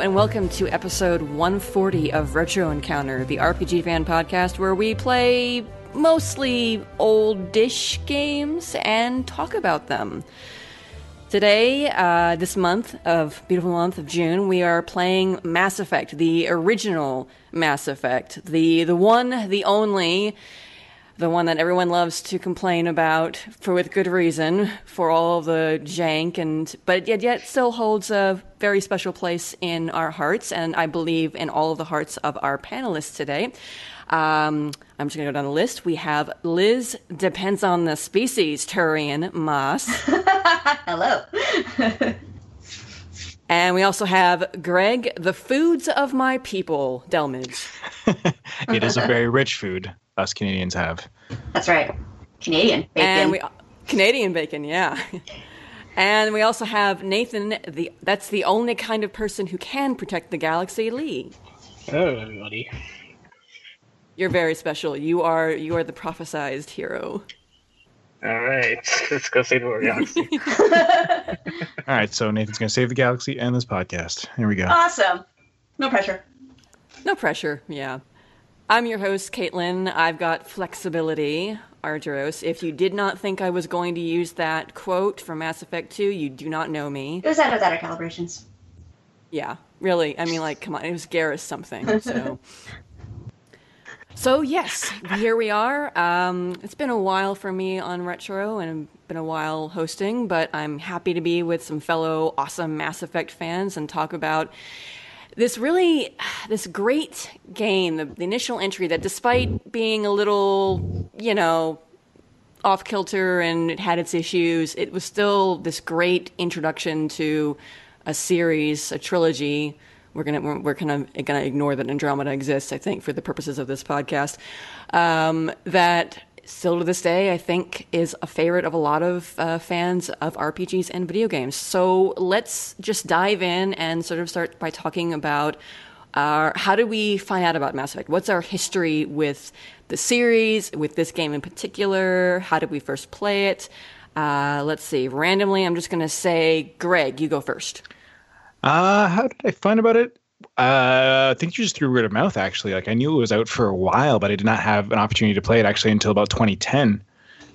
And welcome to episode 140 of Retro Encounter, the RPG fan podcast where we play mostly old-ish games and talk about them. Today, uh, this month of beautiful month of June, we are playing Mass Effect, the original Mass Effect, the the one, the only, the one that everyone loves to complain about for with good reason for all the jank and but yet yet still holds a very special place in our hearts and I believe in all of the hearts of our panelists today. Um, I'm just going to go down the list. We have Liz, depends on the species, Turian Moss. Hello. and we also have Greg, the foods of my people, Delmage. it is a very rich food us Canadians have. That's right. Canadian bacon. And we, Canadian bacon, yeah. And we also have Nathan, the that's the only kind of person who can protect the galaxy, Lee. Hello, everybody. You're very special. You are you are the prophesized hero. All right, let's go save the galaxy. All right, so Nathan's going to save the galaxy and this podcast. Here we go. Awesome. No pressure. No pressure. Yeah. I'm your host, Caitlin. I've got flexibility, Argyros. If you did not think I was going to use that quote from Mass Effect 2, you do not know me. It was out of data calibrations. Yeah, really. I mean, like, come on. It was Garrus something. So. So yes, here we are. Um, it's been a while for me on Retro, and been a while hosting, but I'm happy to be with some fellow awesome Mass Effect fans and talk about this really this great game. The, the initial entry that, despite being a little, you know, off kilter and it had its issues, it was still this great introduction to a series, a trilogy we're gonna we're, we're kind of gonna ignore that Andromeda exists. I think for the purposes of this podcast, um, that still to this day I think is a favorite of a lot of uh, fans of RPGs and video games. So let's just dive in and sort of start by talking about. Our, how did we find out about Mass Effect? What's our history with the series, with this game in particular? How did we first play it? Uh, let's see. Randomly, I'm just going to say, Greg, you go first. Uh, how did I find about it? Uh, I think you just threw word of mouth. Actually, like I knew it was out for a while, but I did not have an opportunity to play it actually until about 2010.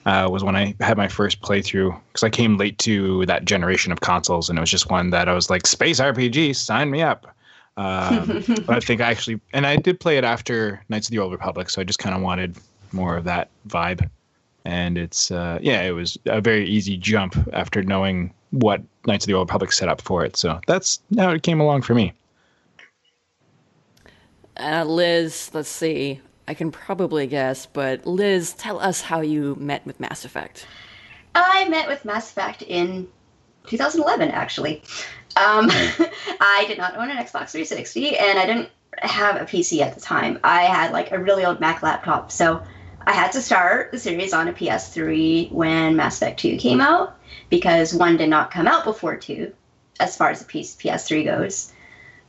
Uh, was when I had my first playthrough because I came late to that generation of consoles, and it was just one that I was like, "Space RPG, sign me up." Um, I think I actually, and I did play it after Knights of the Old Republic, so I just kind of wanted more of that vibe. And it's, uh, yeah, it was a very easy jump after knowing what Knights of the Old Republic set up for it. So that's how it came along for me. Uh, Liz, let's see. I can probably guess, but Liz, tell us how you met with Mass Effect. I met with Mass Effect in 2011, actually. Um, I did not own an Xbox 360, and I didn't have a PC at the time. I had like a really old Mac laptop, so I had to start the series on a PS3 when Mass Effect 2 came out because one did not come out before two, as far as the PS3 goes.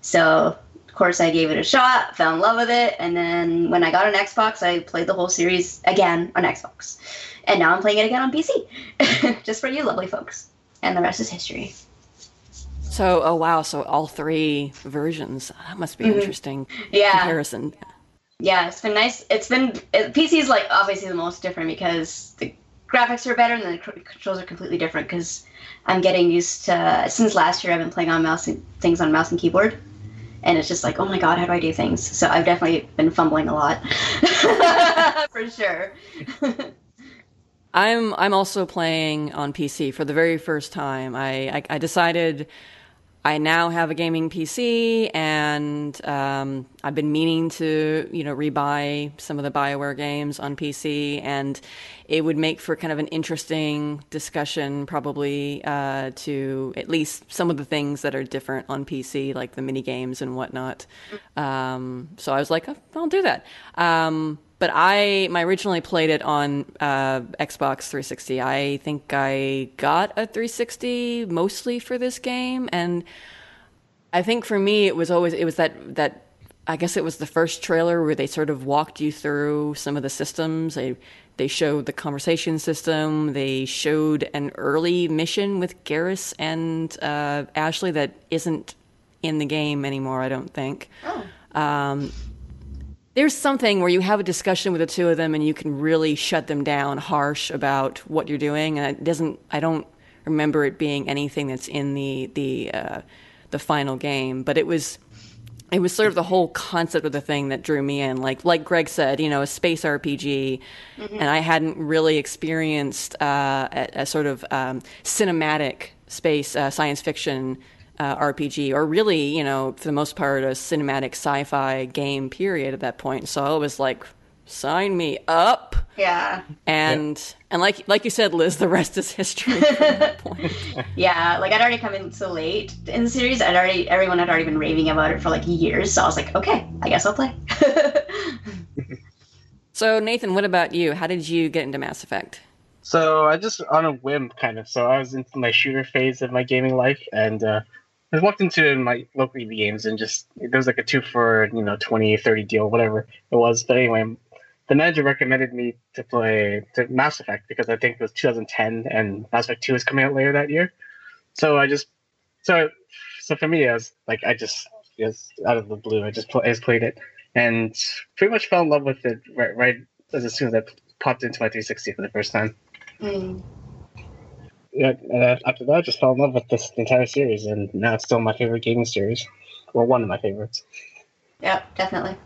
So, course, I gave it a shot, fell in love with it, and then when I got an Xbox, I played the whole series again on Xbox. And now I'm playing it again on PC, just for you lovely folks. And the rest is history. So, oh wow, so all three versions. That must be mm-hmm. interesting yeah. comparison. Yeah, it's been nice. It's been it, PC is like obviously the most different because the graphics are better and the controls are completely different because I'm getting used to since last year I've been playing on mouse and things on mouse and keyboard and it's just like oh my god how do I do things? So I've definitely been fumbling a lot. For sure. I'm I'm also playing on PC for the very first time. I I, I decided I now have a gaming PC, and um, I've been meaning to, you know, rebuy some of the Bioware games on PC, and it would make for kind of an interesting discussion, probably uh, to at least some of the things that are different on PC, like the mini games and whatnot. Um, so I was like, oh, I'll do that. Um, but I my originally played it on uh, Xbox 360. I think I got a 360 mostly for this game, and I think for me it was always it was that that I guess it was the first trailer where they sort of walked you through some of the systems. They they showed the conversation system. They showed an early mission with Garrus and uh, Ashley that isn't in the game anymore. I don't think. Oh. Um, there's something where you have a discussion with the two of them and you can really shut them down harsh about what you're doing, and it doesn't. I don't remember it being anything that's in the the uh, the final game, but it was it was sort of the whole concept of the thing that drew me in. Like like Greg said, you know, a space RPG, and I hadn't really experienced uh, a, a sort of um, cinematic space uh, science fiction uh, RPG, or really, you know, for the most part, a cinematic sci-fi game. Period. At that point, so I was like, sign me up. Yeah. And and like like you said, Liz, the rest is history point. Yeah, like I'd already come in so late in the series. I'd already everyone had already been raving about it for like years. So I was like, okay, I guess I'll play. So Nathan, what about you? How did you get into Mass Effect? So I just on a whim, kind of. So I was into my shooter phase of my gaming life, and uh, I walked into my local EB games and just there was like a two for you know 20, 30 deal, whatever it was. But anyway, the manager recommended me to play to Mass Effect because I think it was 2010 and Mass Effect 2 was coming out later that year. So I just so so for me, I was like I just just out of the blue, I just pl- I just played it and pretty much fell in love with it right right as soon as I popped into my 360 for the first time. Mm. Yeah, and uh, after that, I just fell in love with this entire series, and now it's still my favorite gaming series, or one of my favorites. Yeah, definitely.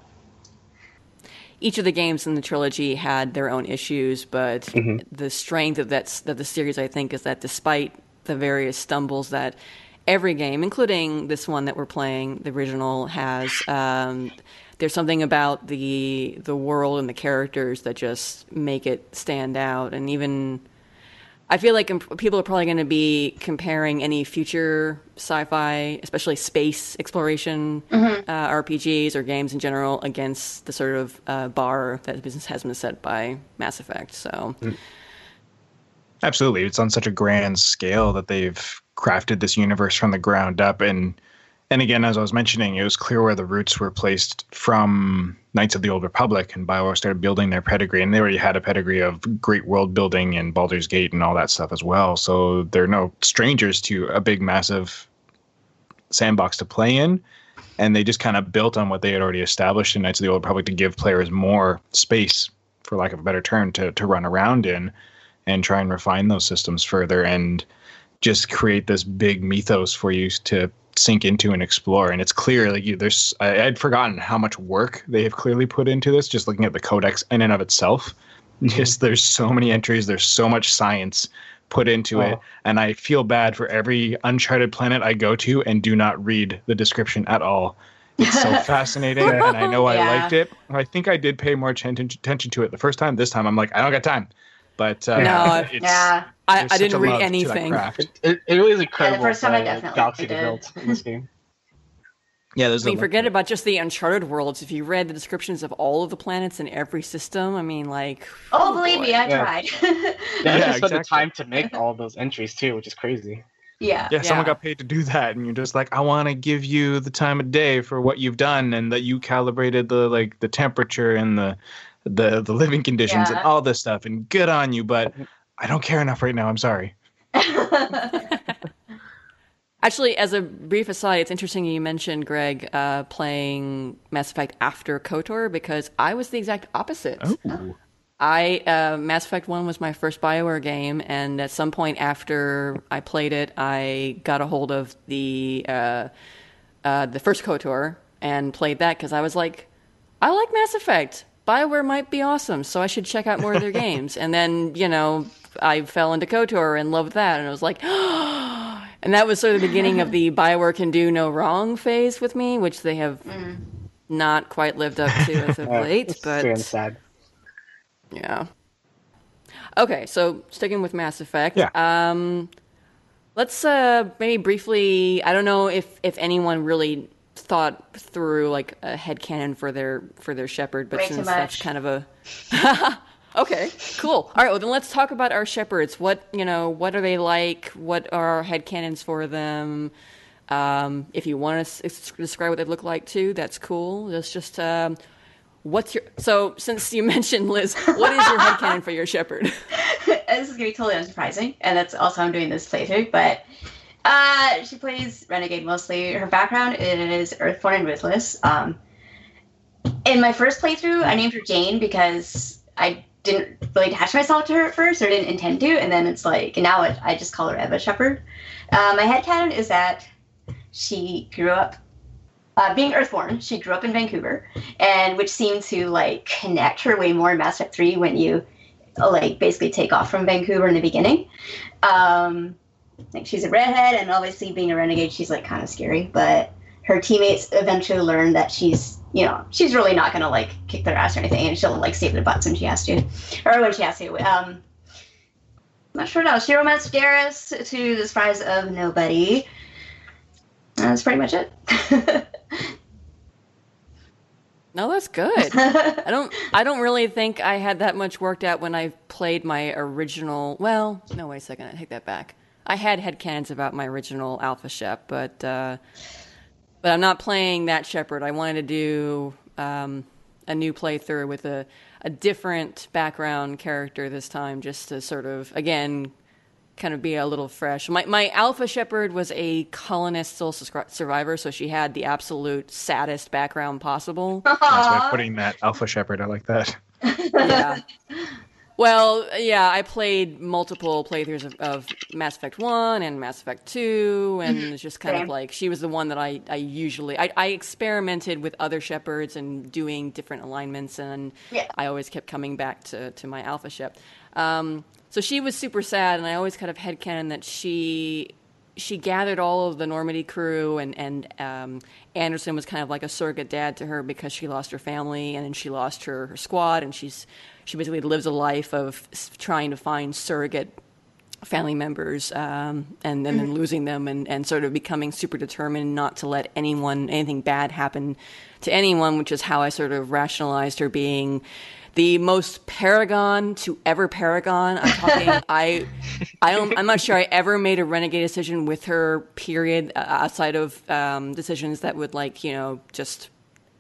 Each of the games in the trilogy had their own issues, but Mhm. the strength of that of the series, I think, is that despite the various stumbles that every game, including this one that we're playing, the original, has. Um, there's something about the the world and the characters that just make it stand out, and even I feel like imp- people are probably going to be comparing any future sci-fi, especially space exploration uh, RPGs or games in general, against the sort of uh, bar that business has been set by Mass Effect. So, Absolutely. It's on such a grand scale that they've crafted this universe from the ground up and and again, as I was mentioning, it was clear where the roots were placed from Knights of the Old Republic, and Bioware started building their pedigree, and they already had a pedigree of great world building and Baldur's Gate and all that stuff as well. So they're no strangers to a big, massive sandbox to play in, and they just kind of built on what they had already established in Knights of the Old Republic to give players more space, for lack of a better term, to to run around in, and try and refine those systems further, and just create this big mythos for you to sink into and explore. And it's clear, like you, there's, I, I'd forgotten how much work they have clearly put into this. Just looking at the codex in and of itself, just there's so many entries, there's so much science put into it, Oh. and I feel bad for every uncharted planet I go to and do not read the description at all. It's so fascinating, and I know I liked it. I think I did pay more attention attention to it the first time. This time, I'm like, I don't got time. But uh, No, it's, Yeah. I, I didn't read love to that anything. craft. It, it, it really is incredible. first time I definitely galaxy did. in this game. Yeah, there's I mean, a- forget about just the Uncharted worlds. If you read the descriptions of all of the planets in every system, I mean, like, Oh, oh believe me, I Yeah. tried. Yeah, Yeah, yeah spent the time to make all those entries too, which is crazy. yeah. Yeah, someone got paid to do that, and you're just like, I want to give you the time of day for what you've done, and that you calibrated the like the temperature and the the the living conditions and all this stuff, and good on you. But I don't care enough right now. I'm sorry. Actually, as a brief aside, it's interesting you mentioned Greg uh, playing Mass Effect after KOTOR because I was the exact opposite. Oh. I uh, Mass Effect One was my first Bioware game, and at some point after I played it, I got a hold of the uh, uh, the first KOTOR and played that because I was like, I like Mass Effect. Bioware might be awesome, so I should check out more of their games. And then you know, I fell into KOTOR and loved that, and I was like. And that was sort of the beginning of the Bioware can do no wrong phase with me, which they have not quite lived up to as of late. But yeah. Okay, so sticking with Mass Effect. Yeah. Um, let's uh, maybe briefly. I don't know if if anyone really thought through like a headcanon for their for their shepherd, but Way since that's kind of a okay, cool. All right, well then let's talk about our shepherds. What you know, what are they like? What are our headcanons for them? Um, if you want to s- describe what they look like too, that's cool. Let's just um, what's your so since you mentioned Liz, what is your headcanon for your shepherd? this is gonna be totally unsurprising, and that's also I'm doing this playthrough. But Uh, she plays Renegade mostly. Her background is Earthborn and Ruthless. Um, in my first playthrough, I named her Jane because I didn't really attach myself to her at first, or didn't intend to, and then it's like, now I just call her Eva Shepard. Uh, my headcanon is that she grew up uh, being Earthborn. She grew up in Vancouver, and which seemed to like connect her way more in Mass Effect 3 when you like basically take off from Vancouver in the beginning. Um, like she's a redhead, and obviously being a renegade, she's like kind of scary. But her teammates eventually learn that she's, you know, she's really not gonna like kick their ass or anything, and she'll like save their butts when she has to, or when she has to. Um, I'm not sure now. She romanced Garrus to the surprise of nobody. That's pretty much it. No, that's good. I don't. I don't really think I had that much worked out when I played my original. Well, no, wait a second. I take that back. I had headcanons about my original Alpha Shep, but uh, but I'm not playing that Shepard. I wanted to do um, a new playthrough with a a different background character this time, just to sort of again kind of be a little fresh. My my Alpha shepherd was a colonist soul survivor, so she had the absolute saddest background possible. That's why putting that Alpha shepherd. I like that. yeah. Well, yeah, I played multiple playthroughs of, of, Mass Effect One and Mass Effect Two, and it's just kind of like she was the one that I, I usually I, I experimented with other Shepards and doing different alignments, and yeah. I always kept coming back to, to my Alpha Shep. Um, so she was super sad, and I always kind of headcanon that she she gathered all of the Normandy crew, and and um, Anderson was kind of like a surrogate dad to her because she lost her family and then she lost her, her squad, and she's she basically lives a life of trying to find surrogate family members um, and, then mm-hmm. losing them and, and sort of becoming super determined not to let anyone anything bad happen to anyone which is how i sort of rationalized her being the most paragon to ever paragon. I'm talking. I, I don't. I'm not sure I ever made a renegade decision with her. Period. Uh, outside of um, decisions that would like you know just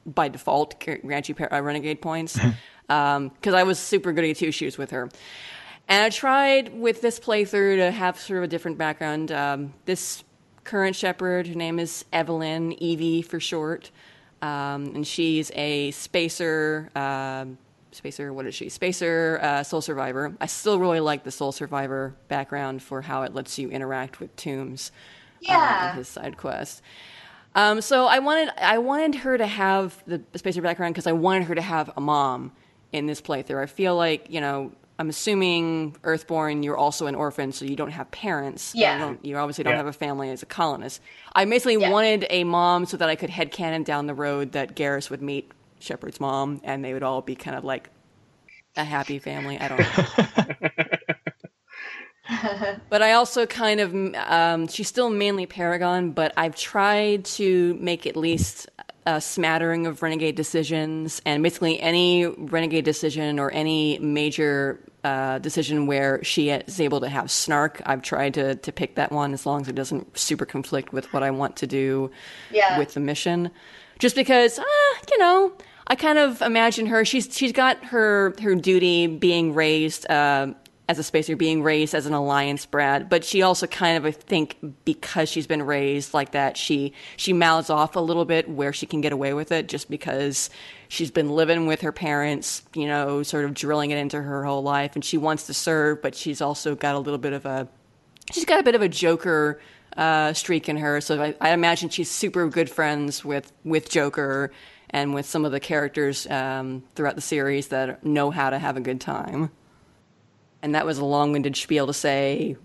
by default grant you par- uh, renegade points. Because um, I was super good at two shoes with her. And I tried with this playthrough to have sort of a different background. Um, this current shepherd, her name is Evelyn, Evie for short, um, and she's a spacer. Uh, Spacer, what is she? Spacer, uh, Soul Survivor. I still really like the Soul Survivor background for how it lets you interact with Toombs. Uh, yeah. his side quest. Um, so I wanted I wanted her to have the Spacer background because I wanted her to have a mom in this playthrough. I feel like you know I'm assuming Earthborn, you're also an orphan, so you don't have parents. Yeah. You, you obviously don't yeah. have a family as a colonist. I basically yeah. wanted a mom so that I could head headcanon down the road that Garrus would meet Shepard's mom, and they would all be kind of like a happy family. I don't know. but I also kind of, um, she's still mainly Paragon, but I've tried to make at least a smattering of renegade decisions, and basically any renegade decision or any major uh, decision where she is able to have snark. I've tried to to pick that one as long as it doesn't super conflict with what I want to do yeah. with the mission. Just because, uh, you know, I kind of imagine her. She's she's got her her duty being raised uh, as a spacer, being raised as an alliance brat, but she also kind of I think because she's been raised like that, she she mouths off a little bit where she can get away with it, just because she's been living with her parents, you know, sort of drilling it into her whole life, and she wants to serve, but she's also got a little bit of a she's got a bit of a Joker. Uh, streak in her, so I, I imagine she's super good friends with with Joker, and with some of the characters um, throughout the series that know how to have a good time. And that was a long-winded spiel to say.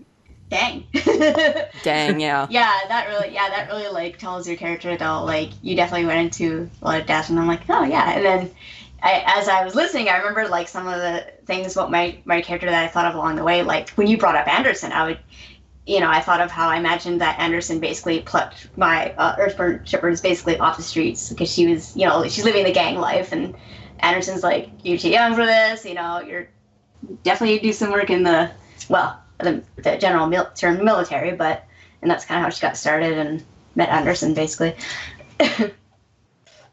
Dang. dang, yeah. Yeah, that really, yeah, that really like tells your character though. Like you definitely went into a lot of depth, and I'm like, oh yeah. And then, I, as I was listening, I remember like some of the things about my my character that I thought of along the way. Like when you brought up Anderson, I would you know, I thought of how I imagined that Anderson basically plucked my uh, Earthborn Shepard's basically off the streets because she was, you know, she's living the gang life, and Anderson's like, "You're too young for this. You know, you're definitely do some work in the well, the, the general mil- term military, but." And that's kind of how she got started and met Anderson basically.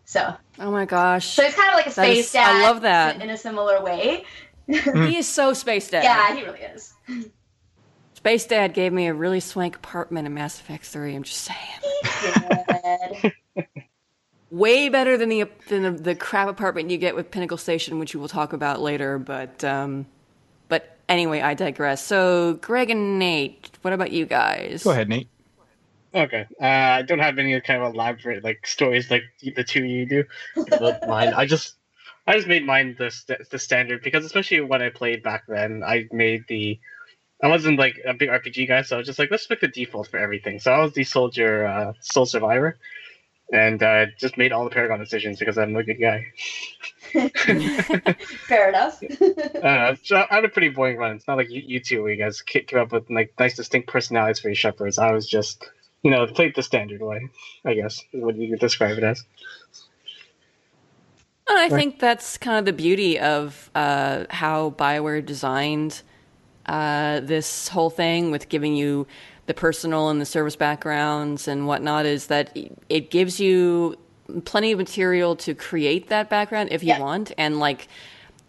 so. Oh my gosh. So it's kind of like a space is, dad. I love that in a similar way. he is so space dad. Yeah, he really is Space Dad gave me a really swank apartment in Mass Effect 3. I'm just saying. Way better than the than the, the crap apartment you get with Pinnacle Station, which we will talk about later. But um, but anyway, I digress. So Greg and Nate, what about you guys? Go ahead, Nate. Okay. Uh, I don't have any kind of elaborate like stories like the two you do. But mine, I just, I just made mine the st- the standard because especially when I played back then, I made the, I wasn't like a big RPG guy, so I was just like, let's pick the default for everything. So I was the soldier, uh, soul survivor, and uh, just made all the Paragon decisions because I'm a good guy. Fair enough. Uh, so I had a pretty boring run. It's not like you, you two where you guys came up with like nice distinct personalities for your shepherds. I was just, you know, played the standard way. I guess is what you could describe it as. And I think that's kind of the beauty of uh, how Bioware designed uh, this whole thing with giving you the personal and the service backgrounds and whatnot is that it gives you plenty of material to create that background if you Yeah. want and like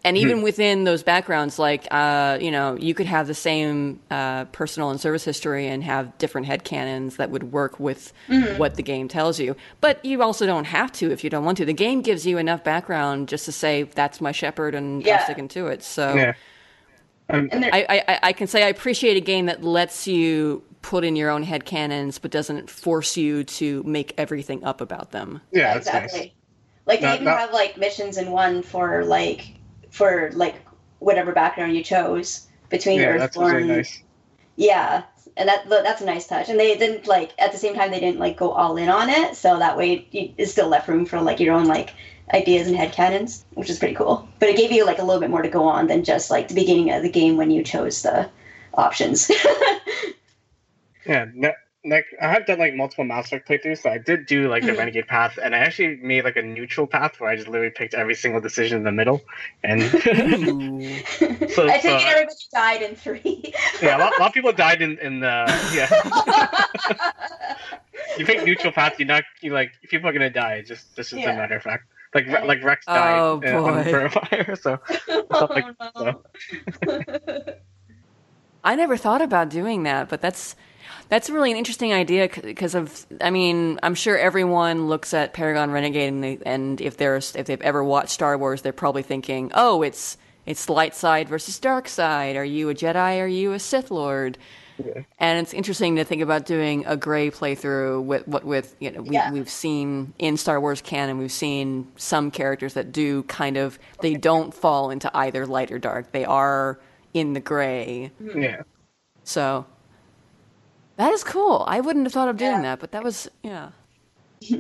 and even within those backgrounds like uh, you know you could have the same uh, personal and service history and have different headcanons that would work with what the game tells you but you also don't have to if you don't want to the game gives you enough background just to say that's my shepherd and Yeah. i'm sticking to it so Yeah. Um, and there, I, I, I can say I appreciate a game that lets you put in your own headcanons but doesn't force you to make everything up about them. Yeah, that's exactly. nice. Like they Not- even not- have like missions in one for like for like whatever background you chose between Yeah, that's Earthborn. really nice. Yeah, and that that's a nice touch. And they didn't like at the same time they didn't like go all in on it, so that way you, it still left room for like your own like ideas and headcanons, which is pretty cool. But it gave you like a little bit more to go on than just like the beginning of the game when you chose the options. Yeah, ne- ne- I have done like multiple Mass Effect playthroughs, so I did do like the Mhm. Renegade path, and I actually made like a neutral path where I just literally picked every single decision in the middle, and So- I think so- everybody died in three. yeah, a lot, a lot of people died in in the yeah. you pick neutral path, you're not you like people are gonna die. Just this is Yeah. a matter of fact. Like Re- like Wrex died Oh, uh, on boy. Fire, so stuff like Oh, no. I never thought about doing that, but that's that's really an interesting idea because of I mean I'm sure everyone looks at Paragon Renegade and, they, and if there's if they've ever watched Star Wars they're probably thinking oh it's it's light side versus dark side are you a Jedi are you a Sith Lord Yeah. and it's interesting to think about doing a gray playthrough with what with you know we, Yeah. we've seen in Star Wars canon we've seen some characters that do kind of they don't fall into either light or dark they are in the gray yeah. so that is cool. I wouldn't have thought of doing Yeah. that, but that was yeah.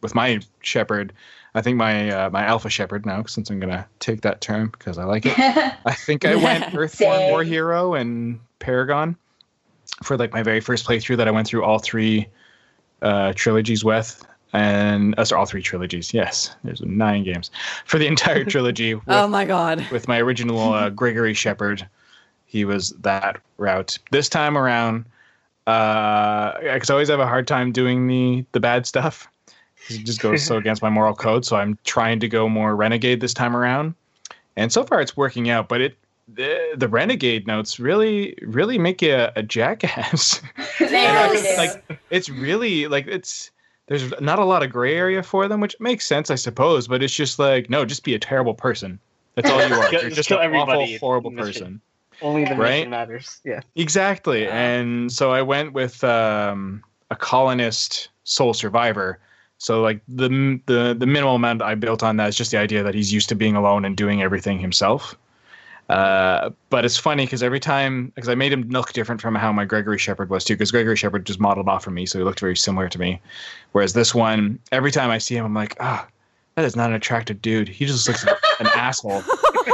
with my shepherd, I think my uh, my alpha shepherd now, since I'm gonna take that term because I like it. I think I went Earthborn War Same. Hero and Paragon for like my very first playthrough that I went through all three uh, trilogies with, and uh, sorry, all three trilogies. Yes, there's nine games for the entire trilogy. With, oh my god. with my original uh, Gregory Shepard, He was that route. This time around, uh, I always have a hard time doing the the bad stuff. It just goes so against my moral code. So I'm trying to go more renegade this time around, and so far it's working out. But it the, the renegade notes really really make you a, a jackass. They really think, do. like it's really like it's there's not a lot of gray area for them, which makes sense, I suppose. But it's just like no, just be a terrible person. That's all you are. You're just just kill an everybody awful, horrible in person. Only the Right? mission matters. Yeah. Exactly. Wow. And so I went with um, a colonist soul survivor. So like the the the minimal amount I built on that is just the idea that he's used to being alone and doing everything himself. Uh, but it's funny because every time, because I made him look different from how my Gregory Shepard was too, because Gregory Shepard just modeled off of me, so he looked very similar to me. Whereas this one, every time I see him, I'm like, ah, that is not an attractive dude. He just looks like an asshole.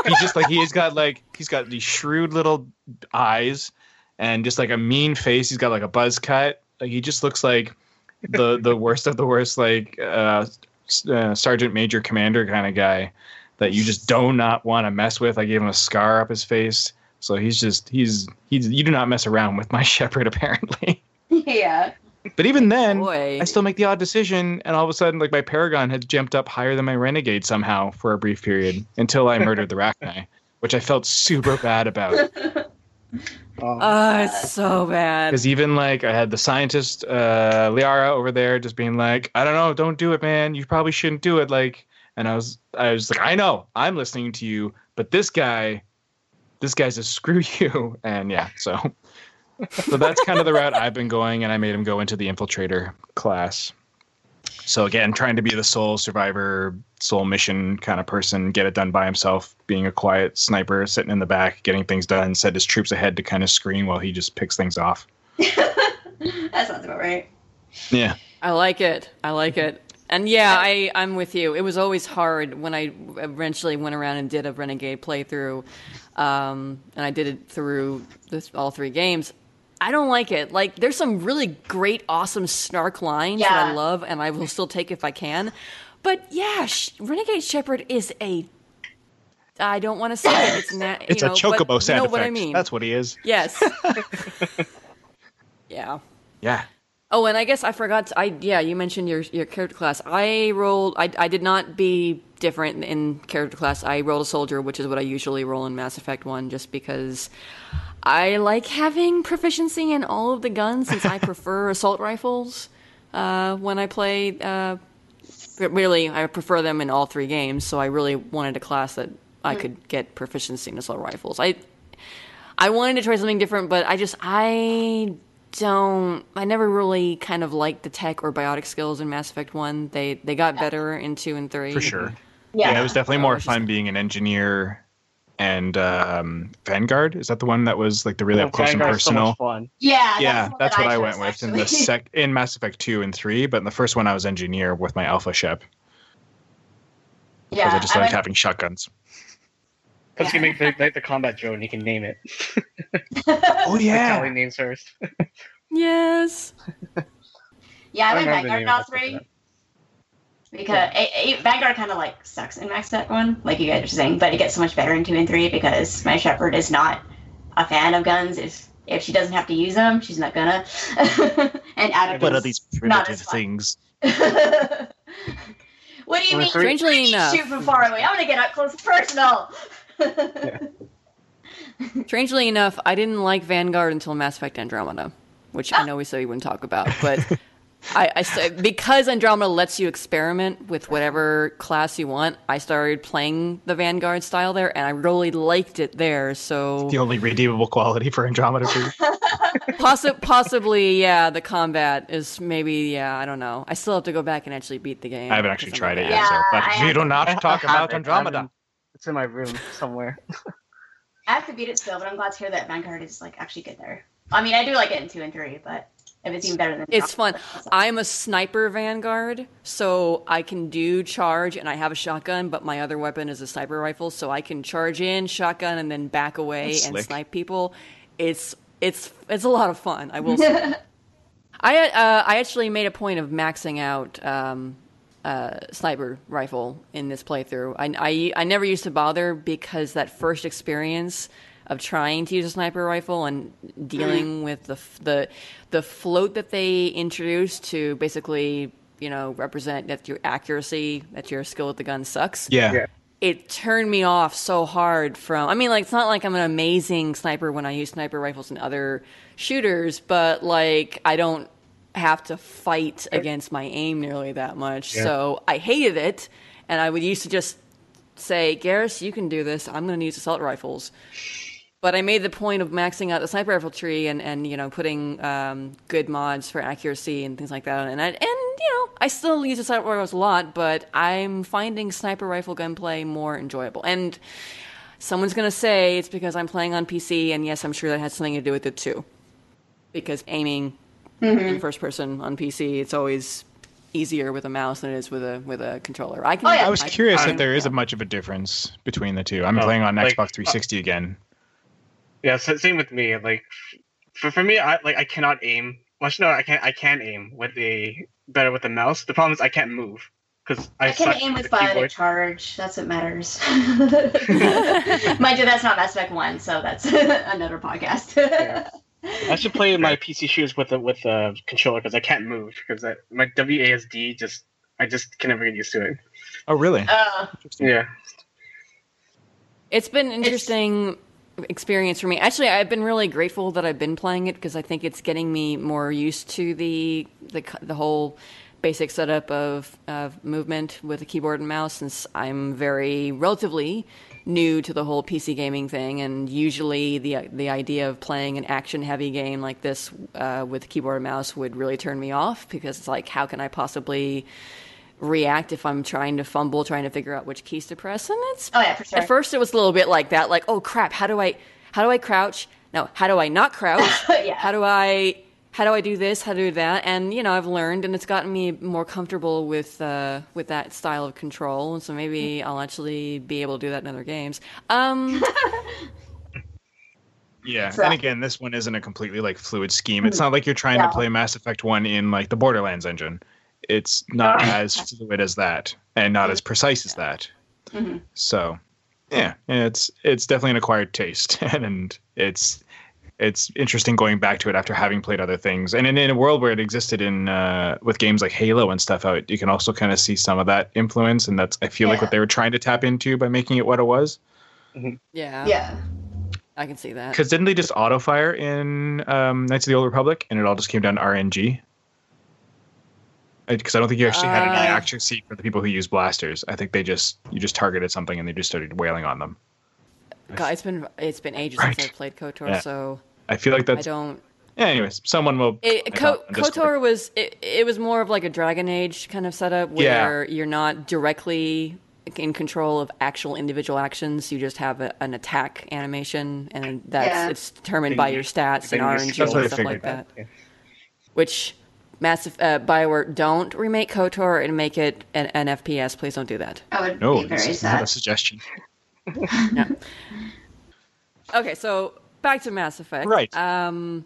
He's just like he's got like he's got these shrewd little eyes and just like a mean face. He's got like a buzz cut. Like he just looks like the the worst of the worst, like uh, uh, sergeant major commander kind of guy that you just do not want to mess with. I gave him a scar up his face, so he's just he's he's you do not mess around with my shepherd apparently. yeah. But even then, Boy. I still make the odd decision, and all of a sudden, like my Paragon had jumped up higher than my Renegade somehow for a brief period until I murdered the Rachni, which I felt super bad about. Oh, Oh, it's so bad. Because even like I had the scientist uh, Liara over there, just being like, "I don't know, don't do it, man. You probably shouldn't do it." Like, and I was, I was like, "I know, I'm listening to you, but this guy, this guy's a screw you." And yeah, so, so that's kind of the route I've been going, and I made him go into the infiltrator class. So again, trying to be the sole survivor, sole mission kind of person, get it done by himself, being a quiet sniper, sitting in the back, getting things done, set his troops ahead to kind of screen while he just picks things off. that sounds about right. Yeah. I like it. I like it. And yeah, I, I'm with you. It was always hard when I eventually went around and did a Renegade playthrough, um, and I did it through this, all three games. I don't like it. Like, there's some really great, awesome snark lines that I love, and I will still take if I can. But yeah, Sh- Renegade Shepard is a. I don't want to say it. It's, na- It's you a know, chocobo but sound you know what I mean. That's what he is. Yes. yeah. Yeah. Oh, and I guess I forgot. To, I yeah, you mentioned your your character class. I rolled. I I did not be different in character class. I rolled a soldier, which is what I usually roll in Mass Effect One, just because I like having proficiency in all of the guns, since I prefer assault rifles uh, when I play. Uh, really, I prefer them in all three games. So I really wanted a class that I could get proficiency in assault rifles. I I wanted to try something different, but I just I don't I never really kind of liked the tech or biotic skills in Mass Effect 1. They they got better in 2 and 3. For sure. Yeah. Yeah, it was definitely more it's just- fun being an engineer and um, Vanguard. Is that the one that was like the really up close and Vanguard's so personal? much fun. yeah. yeah, the one that's what I chose, went with in the sec in Mass Effect two and three. But in the first one, I was engineer with my Alpha Shep because yeah, I just I like went- having shotguns. Plus, you make the, like the combat drone. You can name it. Oh Like Callie names hers. Yes. yeah, I I went Vanguard name all three. stuff. Because a, a, Vanguard kind of like sucks in Mass Effect 1, like you guys are saying, but it gets so much better in 2 and 3 because my Shepard is not a fan of guns. If if she doesn't have to use them, she's not gonna. and Adam What are these not primitive as fun. things? what do you Well, mean? strangely you enough- shoot from far away. I'm gonna get up close and personal. Strangely enough, I didn't like Vanguard until Mass Effect Andromeda, which I know we said we wouldn't talk about, but I, I because Andromeda lets you experiment with whatever class you want. I started playing the Vanguard style there, and I really liked it there. So The only redeemable quality for Andromeda two. Possi- possibly, yeah, the combat is maybe, yeah, I don't know. I still have to go back and actually beat the game. I haven't actually because I'm tried it bad. yet. So, Yeah, but I we do not talk about. Andromeda. I'm- It's in my room somewhere. I have to beat it still, but I'm glad to hear that Vanguard is like actually good there. I mean, I do like it in two and three, but if it's even better than It's fun. I'm a sniper vanguard, so I can do charge, and I have a shotgun, but my other weapon is a sniper rifle, so I can charge in, shotgun, and then back away That's and slick. snipe people. It's it's it's a lot of fun. I will. say. I uh, I actually made a point of maxing out um, uh, sniper rifle in this playthrough. I, I I never used to bother because that first experience of trying to use a sniper rifle and dealing with the the the float that they introduced to basically you know represent that your accuracy that your skill with the gun sucks Yeah. Yeah. it turned me off so hard from I mean like it's not like I'm an amazing sniper when I use sniper rifles in other shooters, but like I don't have to fight against my aim nearly that much. Yeah. So I hated it and I would used to just say, Garrus, you can do this. I'm gonna use assault rifles. But I made the point of maxing out the sniper rifle tree and, and you know putting um, good mods for accuracy and things like that. And I, and you know I still use the sniper rifles a lot, but I'm finding sniper rifle gunplay more enjoyable. And someone's gonna say it's because I'm playing on PC, and yes, I'm sure that has something to do with it too. Because aiming Mm-hmm. in first person on PC, it's always easier with a mouse than it is with a with a controller. I can. Oh, yeah. I was curious I- if there is yeah. a much of a difference between the two. I'm Oh, playing on like, Xbox 360 uh, again. Yeah, so same with me. Like, for, for me, I like I cannot aim. Well, no, I can't. I can aim with the better with the mouse. The problem is I can't move because I, I can suck aim with the charge. That's what matters. Mind you, that's not Mass Effect One, so that's another podcast. Yeah. I should play my PC shooters with a with a controller because I can't move because my WASD just I just can never get used to it. Oh, really? Uh, Yeah, It's been interesting experience for me. Actually, I've been really grateful that I've been playing it because I think it's getting me more used to the the the whole basic setup of of movement with a keyboard and mouse. Since I'm very relatively new to the whole PC gaming thing, and usually the the idea of playing an action heavy game like this uh, with keyboard and mouse would really turn me off because it's like, how can I possibly react if I'm trying to fumble, trying to figure out which keys to press. And it's Oh, yeah, for sure. at first it was a little bit like that, like oh crap, how do I how do I crouch? No, how do I not crouch? Yeah. How do I how do I do this? How do I do that? And you know, I've learned, and it's gotten me more comfortable with uh, with that style of control. And so maybe I'll actually be able to do that in other games. Um, Yeah, So- and again, this one isn't a completely like fluid scheme. It's not like you're trying No. to play Mass Effect One in like the Borderlands engine. It's not as fluid as that, and not as precise as that. Mhm. So, yeah, it's it's definitely an acquired taste, and it's it's interesting going back to it after having played other things. And in, in a world where it existed in uh, with games like Halo and stuff out, you can also kind of see some of that influence, and that's I feel like what they were trying to tap into by making it what it was. yeah, Yeah. I can see that. Because didn't they just auto fire in um, Knights of the Old Republic, and it all just came down to RNG? Because I don't think you actually had any Uh, accuracy for the people who use blasters. I think they just you just targeted something and they just started wailing on them. God, it's been it's been ages Right. since I played Kotor, Yeah. so I feel like that. I don't. Yeah, anyways, someone will. It, I Ko- thought on Discord. Kotor was it, it was more of like a Dragon Age kind of setup where you're not directly in control of actual individual actions. You just have a, an attack animation, and that's Yeah. it's determined by your stats and Then you just- RNG That's what I and stuff like figured. that. Yeah. Which massive uh, Bioware don't remake Kotor and make it an, an FPS. Please don't do that. I would No, be this very is not a sad. suggestion. Okay, so back to Mass Effect. Right. Um,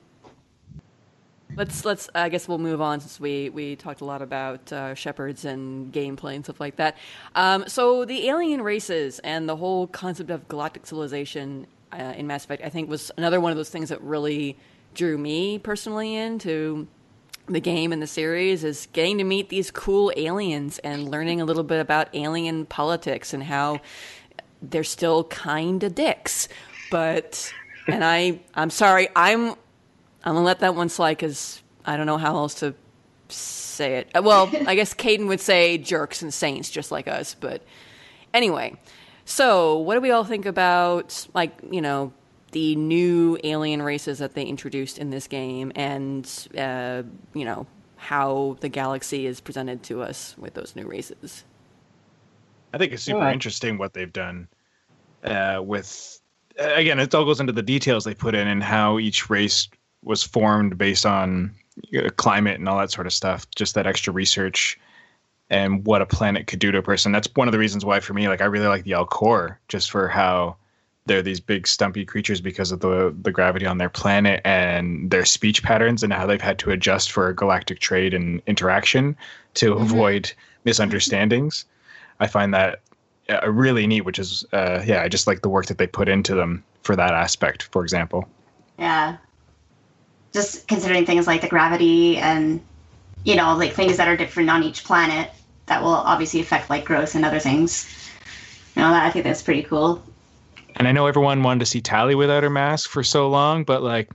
let's let's. I guess we'll move on since we we talked a lot about uh, shepherds and gameplay and stuff like that. Um, so the alien races and the whole concept of galactic civilization uh, in Mass Effect, I think, was another one of those things that really drew me personally into the game and the series is getting to meet these cool aliens and learning a little bit about alien politics and how they're still kind of dicks. But and I I'm sorry I'm I'm gonna let that one slide because I don't know how else to say it. Uh, Well, I guess Caden would say jerks and saints just like us. But anyway, so what do we all think about like you know the new alien races that they introduced in this game and uh, you know how the galaxy is presented to us with those new races? I think it's super Yeah. interesting what they've done uh, with. Again, it all goes into the details they put in and how each race was formed based on climate and all that sort of stuff. Just that extra research and what a planet could do to a person. That's one of the reasons why, for me, like I really like the Elcor, just for how they're these big stumpy creatures because of the the gravity on their planet and their speech patterns and how they've had to adjust for galactic trade and interaction to mm-hmm. avoid misunderstandings. I find that uh, really neat, which is uh, yeah, I just like the work that they put into them for that aspect. For example, Yeah. Just considering things like the gravity and, you know, like things that are different on each planet that will obviously affect like growth and other things. You know, that I think that's pretty cool. and I know everyone wanted to see Tali without her mask for so long, but like,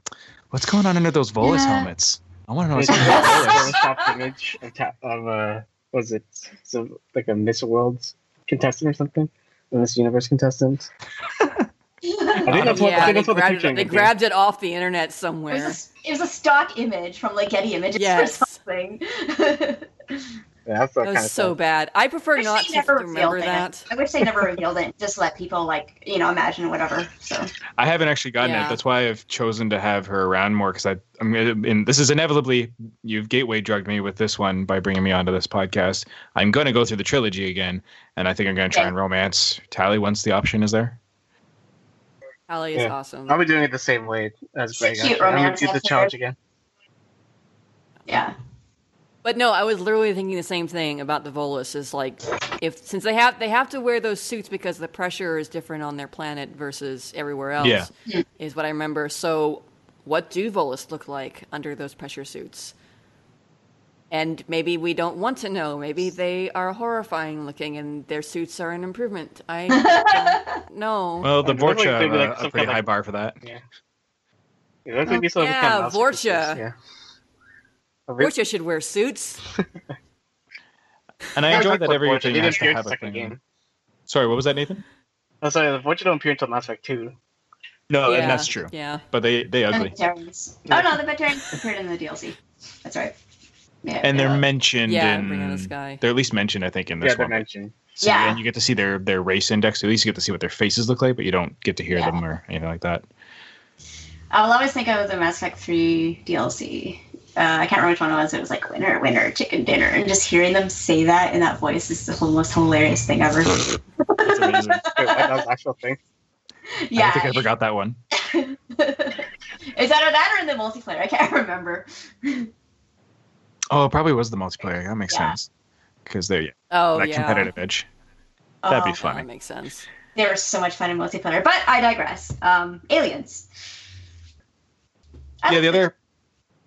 what's going on under those Volus Yeah. helmets? I want to know what's going on. with image of, ta- of uh, was it so like a Miss Worlds contestant or something? A Miss Universe contestant. I think that's what, I yeah, think they, what grabbed picture it, they grabbed it off the internet It was, somewhere. a, it was a stock image from like Getty Images Yes. or something. Yeah, that's That was of so bad. I prefer wish not to remember that. it. I wish they never revealed it. Just let people like you know imagine whatever. So I haven't actually gotten Yeah. it. That's why I've chosen to have her around more because I, I'm gonna. And this is inevitably you've gateway drugged me with this one by bringing me onto this podcast. I'm going to go through the trilogy again, and I think I'm going to try Okay. and romance Tali once the option is there. Ali is Yeah. awesome. I'll be doing it the same way as It's Greg. I'm gonna do the challenge again. yeah, But no, I was literally thinking the same thing about the Volus. Is like, if since they have they have to wear those suits because the pressure is different on their planet versus everywhere else. Yeah. Hmm. is what I remember. So, what do Volus look like under those pressure suits? and maybe we don't want to know. Maybe they are horrifying looking, and their suits are an improvement. I don't know. Well, the It looks like Vorcha have like, a, a pretty kind of- high bar for that. Yeah. It looks like these are yeah, kind oh, Vorcha. Yeah. A real- Vorcha should wear suits. And I Yeah, enjoy that Lord everything Vorcha, they has to have a second thing. game. Sorry, what was that, Nathan? Oh, sorry, the Vorcha don't appear until Mass Effect 2. No, yeah, and that's true. Yeah. But they they ugly, Batarians. Oh no, the Batarians appeared in the DLC. That's right. Yeah, and they're yeah. mentioned Yeah, in. Bring Down the Sky. They're at least mentioned, I think, in this Yeah, one. Dimension. So, Yeah. and you get to see their their race index. At least you get to see what their faces look like, but you don't get to hear Yeah. them or anything like that. I will always think of the Mass Effect 3 DLC. Uh, I can't remember which one it was. It was like winner, winner, chicken dinner, and just hearing them say that in that voice is the most hilarious thing ever. That's amazing. Wait, that was actual thing? I yeah, don't think I forgot that one. is that or that or in the multiplayer? I can't remember. Oh, it probably was the multiplayer. That makes Yeah. sense. Because they're yeah, Oh that yeah. competitive edge. That'd be Oh, fun. That makes sense. They were so much fun in multiplayer, but I digress. Um, aliens. I Yeah, the don't- other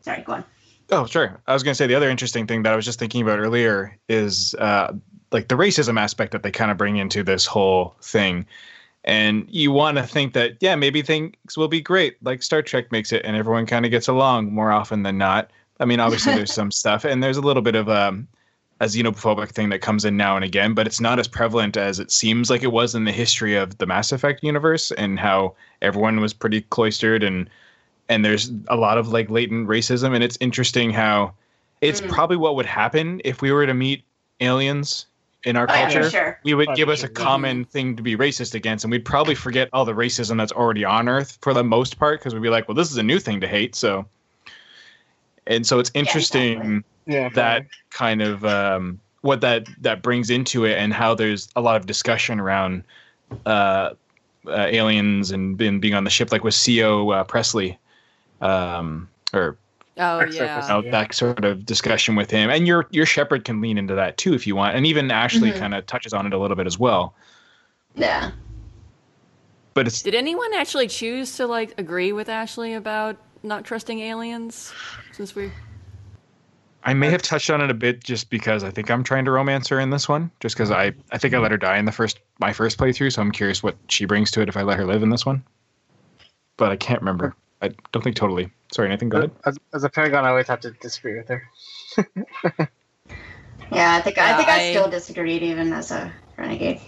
Sorry, go on. Oh, sure. I was going to say the other interesting thing that I was just thinking about earlier is uh, like the racism aspect that they kind of bring into this whole thing. And you want to think that, yeah, maybe things will be great, like Star Trek makes it, and everyone kind of gets along more often than not. I mean, obviously, there's some stuff, and there's a little bit of um, a xenophobic thing that comes in now and again, but it's not as prevalent as it seems like it was in the history of the Mass Effect universe and how everyone was pretty cloistered and and there's a lot of like latent racism and it's interesting how it's Mm. probably what would happen if we were to meet aliens in our Oh, culture for sure. we would Oh, give us a sure. common thing to be racist against and we'd probably forget all the racism that's already on earth for the most part because we'd be like well this is a new thing to hate so and so it's interesting exactly. Yeah. that kind of um, what that that brings into it and how there's a lot of discussion around uh, uh, aliens and being, being on the ship like with Co uh, Pressly um, or Oh yeah. you know, that sort of discussion with him and your your Shepard can lean into that too if you want and even Ashley Mhm. kind of touches on it a little bit as well Yeah. but it's Did anyone actually choose to like agree with Ashley about not trusting aliens? Since we I may have touched on it a bit just because I think I'm trying to romance her in this one just because I I think I let her die in the first my first playthrough so I'm curious what she brings to it if I let her live in this one but I can't remember I don't think totally sorry Nathan go ahead As, as a Paragon, I always have to disagree with her. Yeah, I think I think I, I- still disagreed even as a renegade.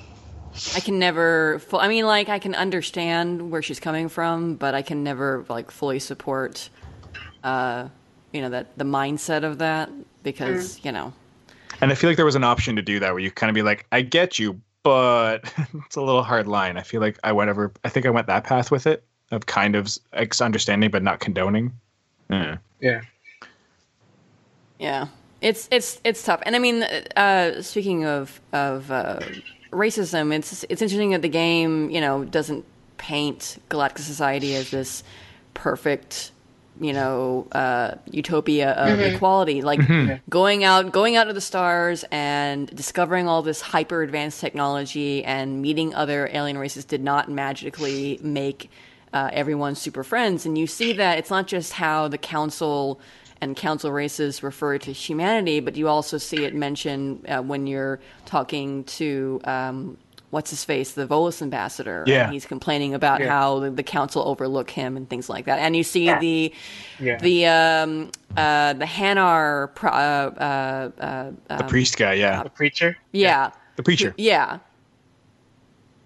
I can never. Fu- I mean, like I can understand where she's coming from, but I can never like fully support, uh, you know, that the mindset of that because you know. And I feel like there was an option to do that where you kind of be like, I get you, but it's a little hard line. I feel like I went over, I think I went that path with it of kind of ex- understanding but not condoning. Yeah. Yeah. Yeah, it's it's it's tough, and I mean, uh, speaking of of uh, racism, it's it's interesting that the game, you know, doesn't paint Galactic Society as this perfect, you know, uh, utopia of equality. Like going out going out to the stars and discovering all this hyper advanced technology and meeting other alien races did not magically make uh, everyone super friends. And you see that it's not just how the council and council races refer to humanity, but you also see it mentioned uh, when you're talking to um, what's his face, the Volus ambassador. Yeah. and he's complaining about Yeah. how the, the council overlook him and things like that. And you see Yeah. the Yeah. the um, uh, the Hanar, pro- uh, uh, uh, The priest guy, yeah. the preacher. yeah, The preacher. yeah.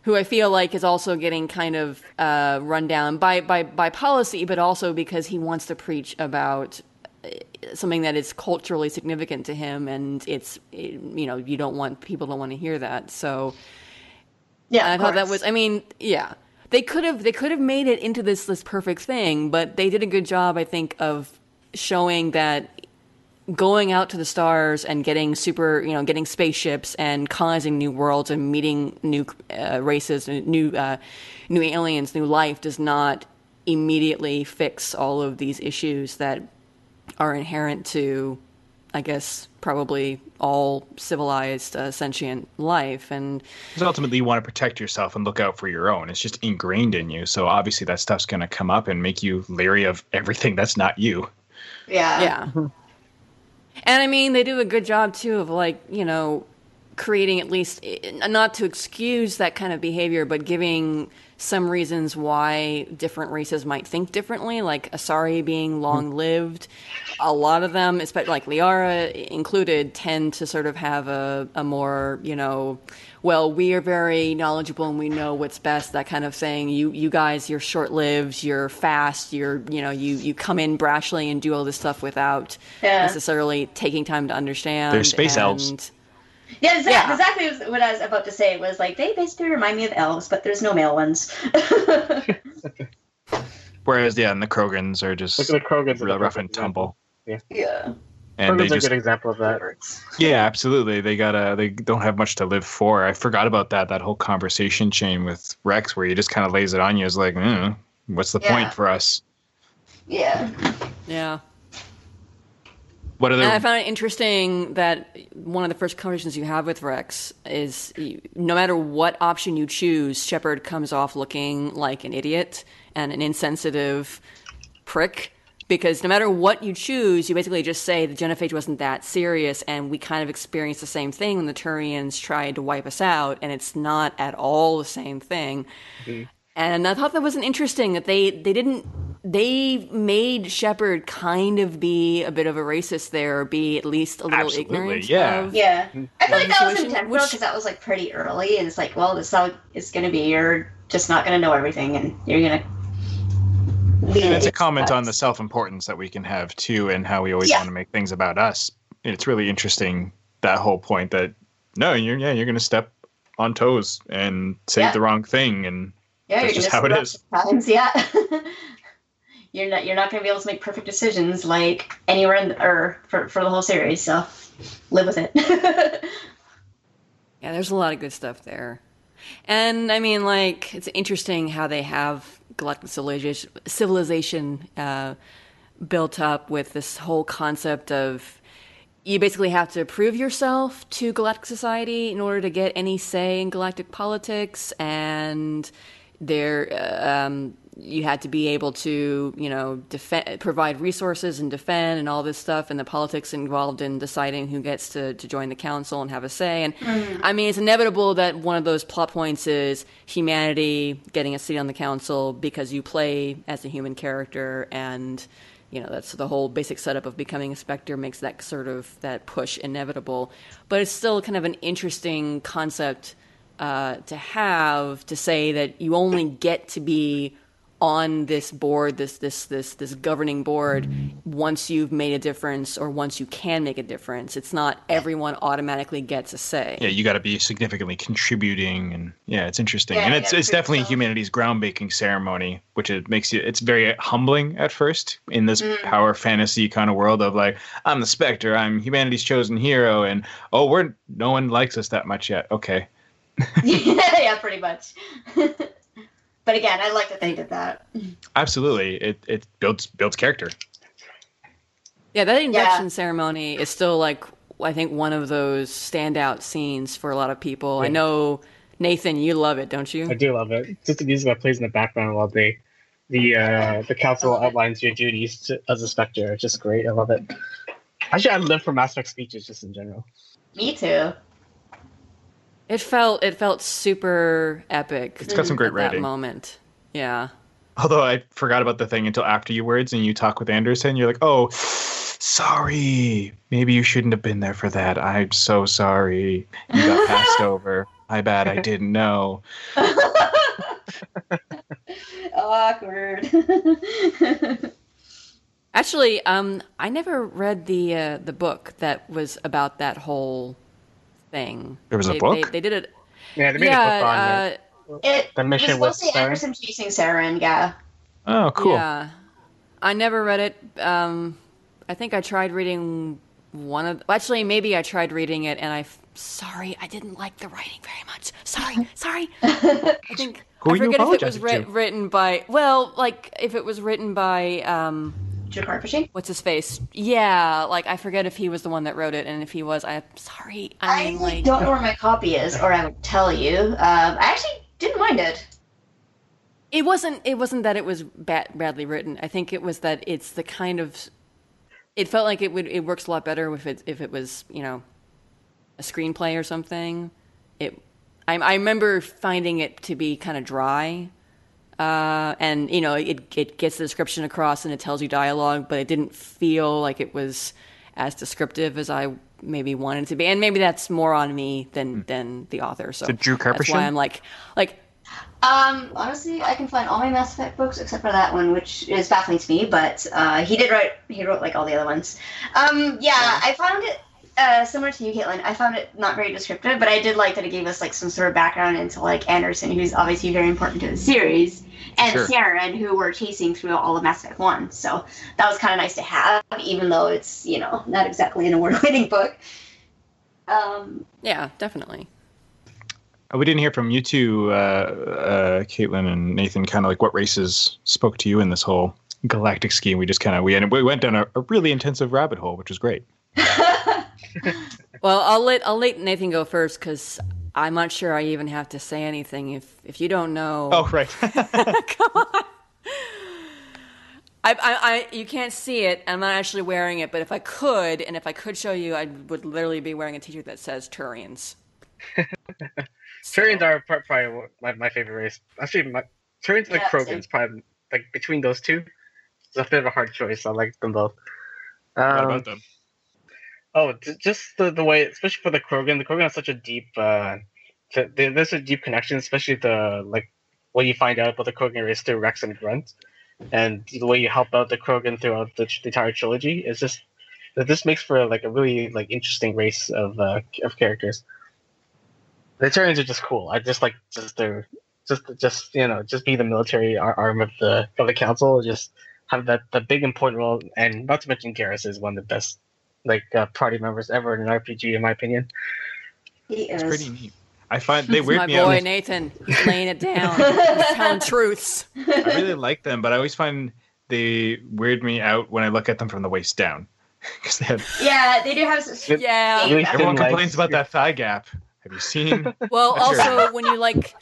Who I feel like is also getting kind of uh, run down by, by, by policy, but also because he wants to preach about uh, something that is culturally significant to him, and it's you know you don't want people don't want to hear that. So Yeah, I thought that was I mean yeah they could have they could have made it into this this perfect thing, but they did a good job I think of showing that going out to the stars and getting super, you know, getting spaceships and colonizing new worlds and meeting new uh, races, new uh, new aliens, new life does not immediately fix all of these issues that are inherent to, I guess, probably all civilized uh, sentient life. And Because ultimately you want to protect yourself and look out for your own. It's just ingrained in you. So obviously that stuff's going to come up and make you leery of everything that's not you. yeah. yeah. And I mean, they do a good job too of like, you know, creating at least eh, not to excuse that kind of behavior, but giving some reasons why different races might think differently, like Asari being mm-hmm. long lived. A lot of them, especially like Liara included, tend to sort of have a, a more, you know, well, we are very knowledgeable and we know what's best, that kind of thing. You you guys, you're short lived, you're fast, you're you know, you, you come in brashly and do all this stuff without Yeah. necessarily taking time to understand. They're space elves. Yeah, exactly, Yeah. exactly what I was about to say was like they basically remind me of elves, but there's no male ones. Whereas, yeah, and the Krogans are just Look at the Krogans. real rough and tumble. yeah. And they Krogans are a good example of that. Yeah, absolutely. They gotta. They don't have much to live for. I forgot about that. That whole conversation chain with Wrex, where he just kind of lays it on you. Is like, mm, what's the Yeah. point for us? Yeah. yeah. What are And I found it interesting that one of the first conversations you have with Wrex is no matter what option you choose, Shepard comes off looking like an idiot and an insensitive prick. Because no matter what you choose, you basically just say the genophage wasn't that serious, and we kind of experienced the same thing when the Turians tried to wipe us out, and it's not at all the same thing. Mm-hmm. And I thought that was an interesting that they they didn't they made Shepard kind of be a bit of a racist there, or be at least a little Absolutely, ignorant. yeah. Of, Yeah. I feel like that was situation, intentional which- because that was like pretty early, and it's like, well, this is gonna be. You're just not gonna know everything, and you're gonna. Lead And it's a it. comment on the self-importance that we can have too, and how we always Yeah. want to make things about us. It's really interesting that whole point that no, you're yeah, you're going to step on toes and say Yeah. the wrong thing, and Yeah, That's just how it screw up Sometimes, yeah. you're not you're not gonna be able to make perfect decisions like anywhere in the, or for for the whole series. So live with it. Yeah, there's a lot of good stuff there. And I mean, like, it's interesting how they have galactic civilization, uh, built up with this whole concept of you basically have to prove yourself to galactic society in order to get any say in galactic politics and there uh, um, you had to be able to you know defend provide resources and defend and all this stuff and the politics involved in deciding who gets to, to join the council and have a say. And i mean it's inevitable that one of those plot points is humanity getting a seat on the council because you play as a human character and you know that's the whole basic setup of becoming a Spectre makes that sort of that push inevitable. But it's still kind of an interesting concept uh, to have to say that you only get to be on this board this this this this governing board once you've made a difference or once you can make a difference it's not everyone automatically gets a say yeah, you got to be significantly contributing, and yeah, it's interesting, Yeah, and you it's it's prove definitely yourself. humanity's groundbreaking ceremony, which it makes you. It's very humbling at first in this mm. power fantasy kind of world of like, I'm the Spectre, I'm humanity's chosen hero, and oh, we're no one likes us that much yet. Okay, yeah, pretty much. but again, I like that they did that. absolutely, it it builds builds character. yeah that induction Yeah. ceremony is still like i think one of those standout scenes for a lot of people i know nathan you love it don't you I do love it. Just the music that plays in the background while they, the uh, the council outlines your duties to, as a Spectre. It's just great. I love it. Actually, I live for Mass Effect speeches just in general. Me too. It felt it felt super epic. It's got some great at that moment. Yeah. Although I forgot about the thing until after you words and you talk with Anderson, you're like, oh, sorry. Maybe you shouldn't have been there for that. I'm so sorry. You got passed over. My bad. I didn't know. Awkward. Actually, um, I never read the uh, the book that was about that whole thing. There was a book? They, they did it. Yeah, they made a book on yeah. it. Uh, it The mission was with mostly Sarah. Anderson chasing Saren, yeah. Oh, cool. Yeah. I never read it. Um, I think I tried reading one of. Actually, maybe I tried reading it, and I. Sorry, I didn't like the writing very much. Sorry, sorry. I think Who I are you forget if it was apologizing to? written by. Well, like if it was written by. Um, Drew Karpyshyn. what's his face? Yeah, like I forget if he was the one that wrote it, and if he was, I'm sorry. I I like, don't know where my copy is, or I would tell you. Um, I actually didn't mind it. it wasn't. It wasn't that it was bad, badly written. I think it was that it's the kind of it felt like it would it works a lot better if it if it was you know a screenplay or something. It I, I remember finding it to be kind of dry, uh, and you know it it gets the description across and it tells you dialogue, but it didn't feel like it was as descriptive as I maybe wanted it to be, and maybe that's more on me than than the author. So. Did Drew that's why I'm like like Um, honestly, I can find all my Mass Effect books except for that one, which is baffling to me. But uh, he did write. He wrote like all the other ones. Um, yeah, I found it uh, similar to you, Caitlin. I found it not very descriptive, but I did like that it gave us like some sort of background into like Anderson, who's obviously very important to the series, and Sure. Saren, who we're chasing through all of Mass Effect One. So that was kind of nice to have, even though it's you know not exactly an award-winning book. Um, yeah, definitely. Uh, We didn't hear from you two, uh, uh, Caitlin and Nathan. Kind of like what races spoke to you in this whole galactic scheme. We just kind of we we went down a, a really intensive rabbit hole, which was great. Well, I'll let I'll let Nathan go first because I'm not sure I even have to say anything. If if you don't know, Oh, right. come on. I, I, I, you can't see it. I'm not actually wearing it, but if I could, and if I could show you, I would literally be wearing a T-shirt that says Turians. Turians are probably my, my favorite race. Actually, my Turians and Yeah, same. Krogans probably like between those two. It's a bit of a hard choice. I like them both. what Um, about them? Oh, just the, the way, especially for the Krogan, the Krogan has such a deep, uh, there's a deep connection, especially the like what you find out about the Krogan race through Wrex and Grunt, and the way you help out the Krogan throughout the, the entire trilogy is just that this makes for like a really like interesting race of uh, of characters. The Turians are just cool. I just like just their just just you know just be the military arm of the of the council. Just have that the big important role, and not to mention Garrus is one of the best like uh, party members ever in an RPG, in my opinion. he It's is. pretty neat. I find they It's weird my me boy out. Nathan. He's laying it down. He's telling truths. I really like them, but I always find they weird me out when I look at them from the waist down. Because they have Yeah, they do have. s- Good- Yeah. Really everyone thin complains about that thigh gap. Have you seen? Well, Sure. also when you like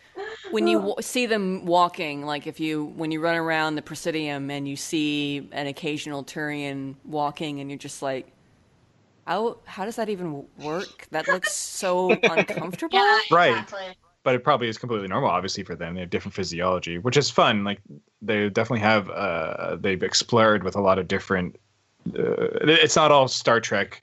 when you w- see them walking, like if you when you run around the Presidium and you see an occasional Turian walking, and you're just like, how how does that even work? That looks so uncomfortable. Yeah, Right. but it probably is completely normal, obviously, for them. They have different physiology, which is fun. Like they definitely have. Uh, they've explored with a lot of different. Uh, it's not all Star Trek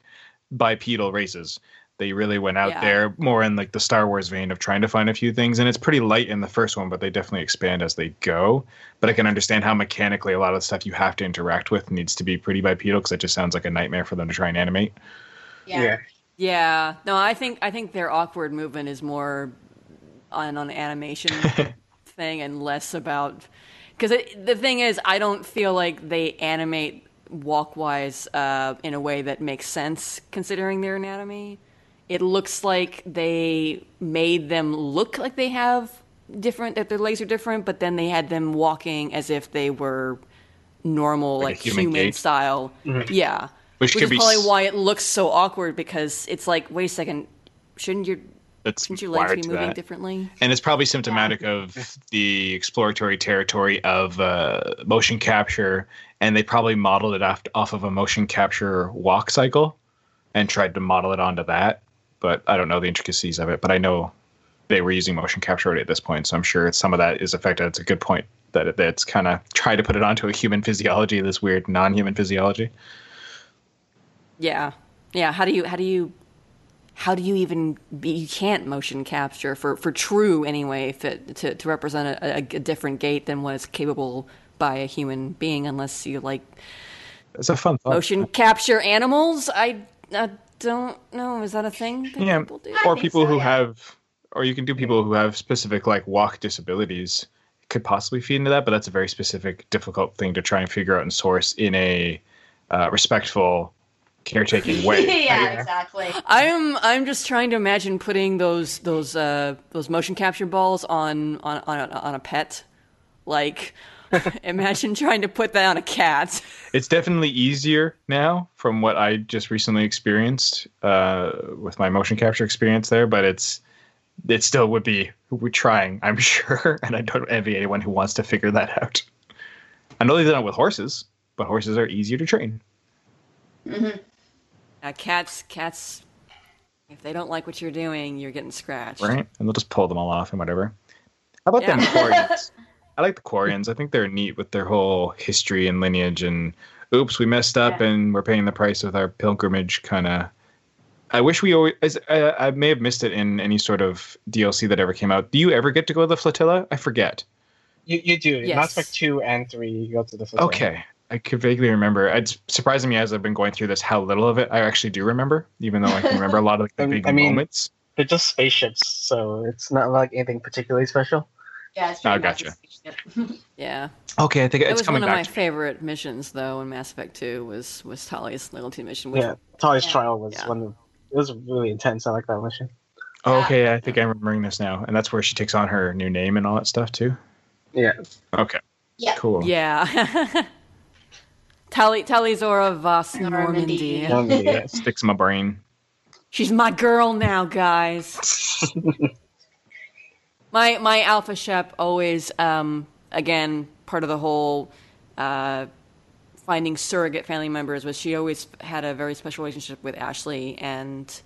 bipedal races. They really went out Yeah. there more in like the Star Wars vein of trying to find a few things, and it's pretty light in the first one, but they definitely expand as they go. But I can understand how mechanically a lot of the stuff you have to interact with needs to be pretty bipedal because it just sounds like a nightmare for them to try and animate. Yeah. Yeah, no, I think I think their awkward movement is more on an animation thing and less about because the thing is, I don't feel like they animate walkwise uh, in a way that makes sense considering their anatomy. It looks like they made them look like they have different that their legs are different, but then they had them walking as if they were normal, Like like, human human, gait. style. Yeah, Which which is probably s- why it looks so awkward because it's like, wait a second, shouldn't your That's shouldn't your legs be moving that. differently? and it's probably symptomatic of the exploratory territory of uh, motion capture and they probably modeled it off, off of a motion capture walk cycle and tried to model it onto that but i don't know the intricacies of it but i know they were using motion capture already at this point so i'm sure some of that is affected it's a good point that it, that's kind of tried to put it onto a human physiology this weird non-human physiology Yeah, yeah. How do you how do you how do you even be, you can't motion capture for for true anyway if it, to to represent a, a, a different gait than what is capable by a human being unless you like it's a fun thought motion capture animals. I, I don't know. Is that a thing that yeah people do? or people so, who yeah. have or you can do people who have specific like walk disabilities could possibly feed into that but that's a very specific difficult thing to try and figure out and source in a uh, respectful caretaking way yeah, Yeah. exactly. I'm I'm just trying to imagine putting those those uh, those motion capture balls on on on a, on a pet. Like, imagine trying to put that on a cat. it's definitely easier now from what i just recently experienced uh, with my motion capture experience there but it's it still would be we're trying i'm sure and i don't envy anyone who wants to figure that out i know they've done it with horses but horses are easier to train hmm Uh, cats, cats. If they don't like what you're doing, you're getting scratched. right? And they'll just pull them all off and whatever. How about them Yeah. Quarians? I like the Quarians. I think they're neat with their whole history and lineage. And oops, we messed up, Yeah. and we're paying the price with our pilgrimage. Kind of. I wish we always. I, I may have missed it in any sort of DLC that ever came out. Do you ever get to go to the flotilla? I forget. You you do. In Yes. Mass Effect two and three, you go to the flotilla. Okay. I could vaguely remember. It's surprising me as I've been going through this how little of it I actually do remember, even though I can remember a lot of like, the big I mean- moments. They're just spaceships, so it's not like anything particularly special. Yeah, it's Oh, pretty gotcha. Yeah, Okay, I think it it's was one coming of my back. to me. favorite missions, though. In Mass Effect Two, was was Tali's loyalty mission. Which, Yeah, Tali's Yeah. trial was Yeah. one of it was really intense. I like that mission. Oh, okay, I think I'm remembering this now, and that's where she takes on her new name and all that stuff too. Yeah. Okay, Yeah. cool. Yeah. Tali Tali'Zorah vas Normandy. Normandy. Normandy, yeah. Sticks in my brain. She's my girl now, guys. My my alpha shep always um again part of the whole uh finding surrogate family members was she always had a very special relationship with Ashley and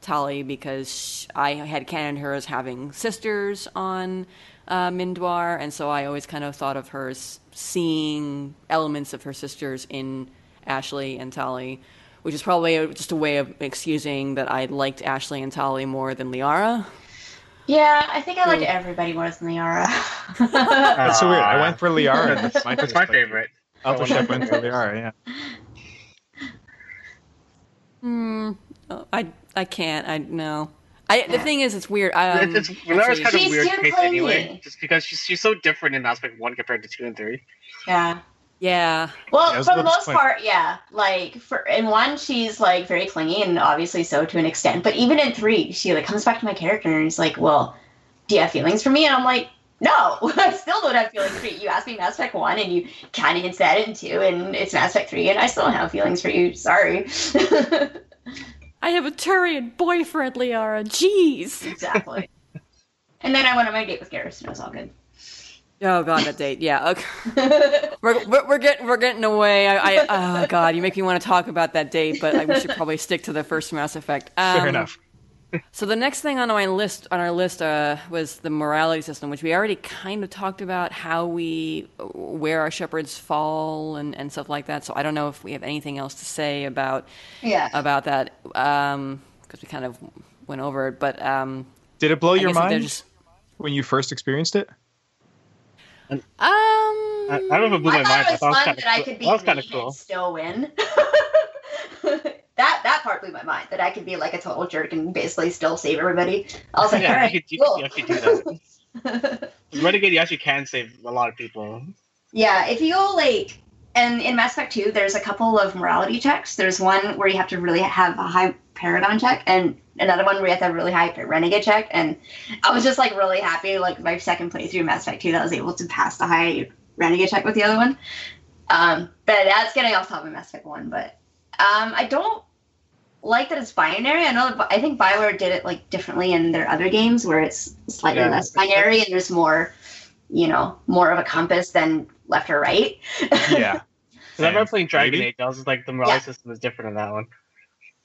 Tali because I had canoed her as having sisters on uh, Mindoir, and so I always kind of thought of her as seeing elements of her sisters in Ashley and Tali, which is probably just a way of excusing that I liked Ashley and Tali more than Liara. Yeah, I think I liked everybody more than Liara. That's so weird. I went for Liara. That's, that's my favorite. Alpha Shep went for Liara. Yeah. Hmm. Oh, I I can't. I no. I the thing is, it's weird. I, um, it's, it's Valera's kind of She's weird too case clingy. anyway, just because she's she's so different in Aspect One compared to two and three. yeah. Yeah. Well, Yeah, for the most disappointed. part, yeah. Like for in one, she's like very clingy, and obviously so to an extent. But even in three, she like comes back to my character and he's like, "Well, do you have feelings for me?" And I'm like, "No, I still don't have feelings for you. You asked me Mass Effect one, and you kind of hinted at it in two, and it's Mass Effect three, and I still don't have feelings for you. Sorry." I have a Turian boyfriend, Liara. Jeez. exactly. And then I went on my date with Garrus, and it was all good. Oh god, that date. Yeah. Okay. We're, we're, we're getting we're getting away. I, I oh god, you make me want to talk about that date, but I, we should probably stick to the first Mass Effect. Um, Fair enough. So the next thing on my list on our list uh, was the morality system, which we already kind of talked about how we where our Shepards fall and, and stuff like that. So I don't know if we have anything else to say about yeah. about that because we kind of went over it. But um, Did it blow I your guess that they're mind just when you first experienced it? Um. I, I don't know if it blew my I mind. I it thought was it was fun that I could be That was kind of cool. and still win. that that part blew my mind. That I could be like a total jerk and basically still save everybody. I was like, Yeah, all right, you could- you cool. could actually do that. Renegade, you actually can save a lot of people. yeah, if you go like, and in Mass Effect 2, there's a couple of morality checks. There's one where you have to really have a high Paragon check, and another one where you have to have a really high Renegade check. And I was just like really happy, like my second playthrough of Mass Effect 2, that I was able to pass the high Renegade check with the other one. Um, but that's getting off top of Mass Effect 1. But um, I don't like that it's binary. I know, that, I think Bioware did it like differently in their other games where it's slightly Yeah. less binary and there's more, you know, more of a compass than left or right. Yeah. Because I remember playing Dragon Maybe. Age. I was just like, the morality Yeah. system is different in that one.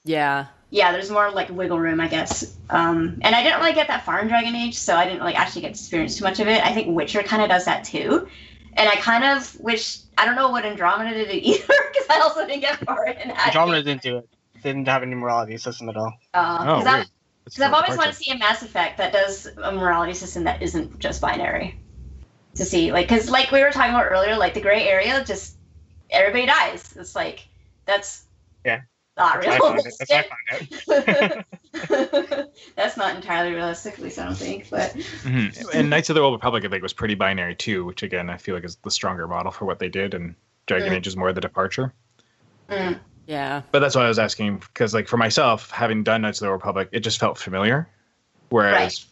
Yeah. yeah, there's more like wiggle room, I guess. Um, and I didn't really get that far in Dragon Age, so I didn't like actually get to experience too much of it. I think Witcher kind of does that too. And I kind of wish I don't know what Andromeda did either because I also didn't get far in that. Andromeda didn't do it. Didn't have any morality system at all. Uh, Oh, 'cause I- weird. Because I've always wanted to see a Mass Effect that does a morality system that isn't just binary. To see, like, because like we were talking about earlier, like the gray area, just everybody dies. It's like that's Yeah. not That's how I found it. That's realistic. that's not entirely realistic, at least I don't think. But Mhm. And Knights of the Old Republic, I think, was pretty binary too, which again I feel like is the stronger model for what they did, and Dragon Mm. Age is more the departure. mm, Yeah. But that's why I was asking because, like, for myself, having done Knights of the Republic, it just felt familiar. Whereas,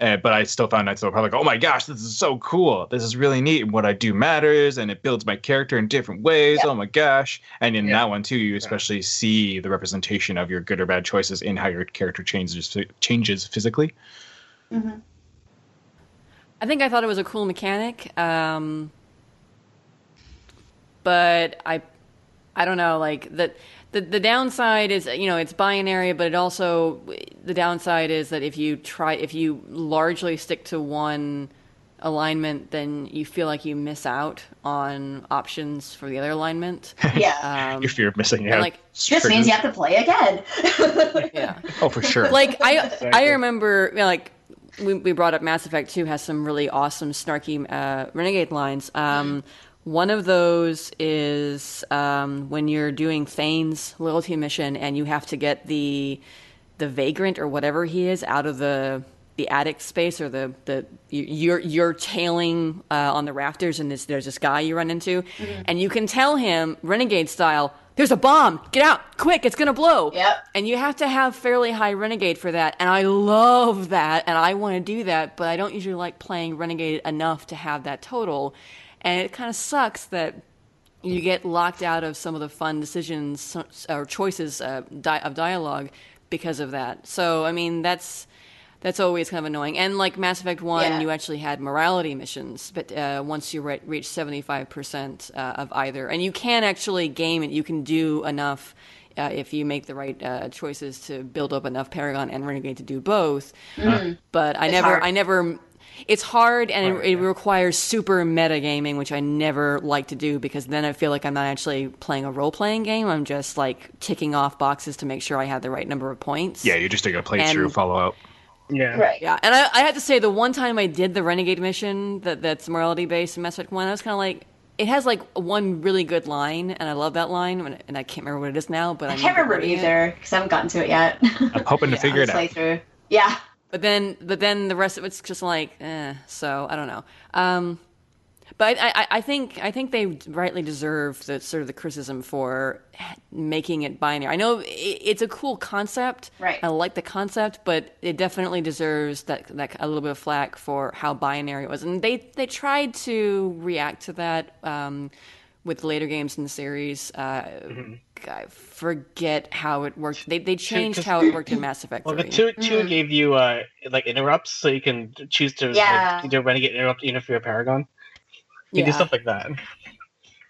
uh, but I still found Knights of the Republic. Oh my gosh, this is so cool! This is really neat. And what I do matters, and it builds my character in different ways. Yeah. Oh my gosh! And in Yeah. that one too, you especially see the representation of your good or bad choices in how your character changes changes physically. mhm. I think I thought it was a cool mechanic, um, but I I don't know, like that. The, the downside is you know it's binary, but it also the downside is that if you try if you largely stick to one alignment, then you feel like you miss out on options for the other alignment. Yeah. Um, Your fear of missing out. like this means you have to play again. yeah. oh, for sure. like I Exactly. I remember you know, like we, we brought up Mass Effect 2 has some really awesome snarky uh, renegade lines. Um, one of those is um, when you're doing Thane's loyalty mission and you have to get the the vagrant or whatever he is out of the the attic space or the the you're you're tailing uh, on the rafters and this, there's this guy you run into. And you can tell him renegade style there's a bomb! Get out! Quick! It's gonna blow! Yep. and you have to have fairly high renegade for that. And i love that. And i want to do that. But i don't usually like playing renegade enough to have that total and it kind of sucks that you get locked out of some of the fun decisions or choices uh, di- of dialogue because of that so i mean that's that's always kind of annoying. And like Mass Effect One, Yeah. you actually had morality missions, but uh, once you re- reach seventy five percent uh, of either, and you can actually game it. You can do enough uh, if you make the right uh, choices to build up enough Paragon and Renegade to do both. But I It's never, hard. I never. It's hard and Hard, it, it yeah. requires super metagaming, which I never like to do because then I feel like I'm not actually playing a role playing game. I'm just like ticking off boxes to make sure I have the right number of points. yeah, you're just doing a playthrough, And- follow up. Yeah. right. Yeah, and I, I had to say the one time I did the Renegade mission that that's morality based in Mass Effect One, I was kind of like, it has like one really good line, and I love that line, and- and I can't remember what it is now, but I, I can't remember it. either because I haven't gotten to it yet. I'm hoping to Yeah, figure it out. Playthrough. Yeah. But then, but then the rest of it's just like, eh. So I don't know. Um, but I, I, I think I think they rightly deserve the sort of the criticism for making it binary. I know it, it's a cool concept. Right. I like the concept, but it definitely deserves that that a little bit of flack for how binary it was. And they they tried to react to that um, with later games in the series. Uh, I forget how it worked. They they changed 'cause- how it worked in Mass Effect. Well, the 3. two two gave you uh like interrupts, so you can choose to Yeah. like, do renegade interrupt even if you're a paragon. You do stuff like that.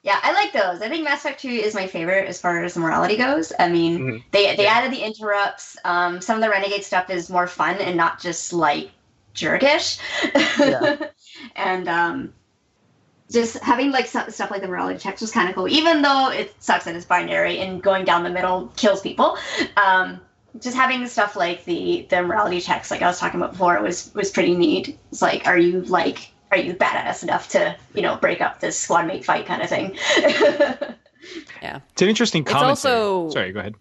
Yeah, I like those. I think Mass Effect 2 is my favorite as far as morality goes. I mean, Mhm. they they Yeah. added the interrupts. Um, some of the Renegade stuff is more fun and not just like jerkish. Yeah. and um, just having like stu- stuff like the morality checks was kind of cool, even though it sucks that it's binary and going down the middle kills people. Um, just having stuff like the the morality checks, like I was talking about before, was was pretty neat. It's like, are you like are you badass enough to you know break up this squad mate fight kind of thing? Yeah, it's an interesting It's also- Sorry, go ahead.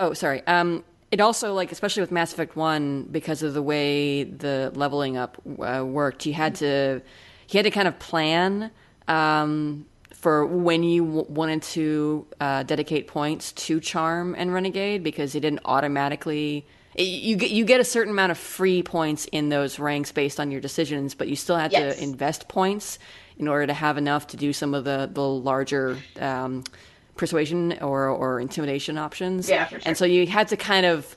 Oh, sorry. Um, it also like especially with Mass Effect One because of the way the leveling up uh, worked, you had to you had to kind of plan um, for when you w- wanted to uh, dedicate points to Charm and Renegade because it didn't automatically. You get you get a certain amount of free points in those ranks based on your decisions, but you still had Yes. to invest points in order to have enough to do some of the the larger um, persuasion or or intimidation options. Yeah, for sure. And so you had to kind of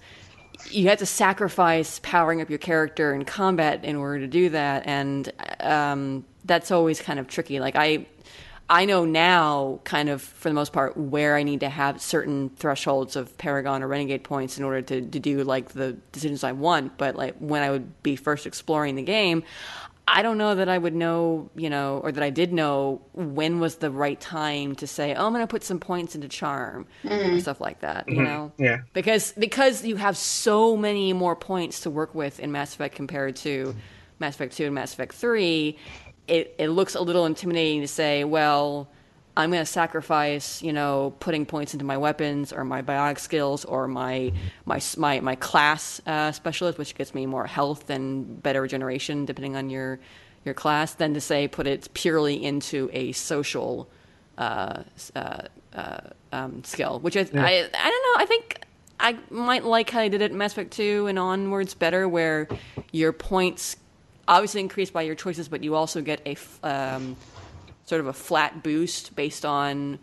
you had to sacrifice powering up your character in combat in order to do that, and um, that's always kind of tricky. Like I. I know now, kind of for the most part, where I need to have certain thresholds of Paragon or Renegade points in order to, to do like the decisions I want. But like when I would be first exploring the game, I don't know that I would know, you know, or that I did know when was the right time to say, "Oh, I'm going to put some points into charm," mm-hmm. or stuff like that. You mm-hmm. know, Yeah. because because you have so many more points to work with in Mass Effect compared to Mass Effect Two and Mass Effect Three. It it looks a little intimidating to say, well. I'm going to sacrifice, you know, putting points into my weapons or my biotic skills or my my my my class uh, specialist, which gets me more health and better regeneration depending on your your class, than to say put it purely into a social uh, uh, uh, um, skill. Which I, I I don't know. I think I might like how they did it in Mass Effect Two and onwards better, where your points obviously increase by your choices, but you also get a um, sort of a flat boost based on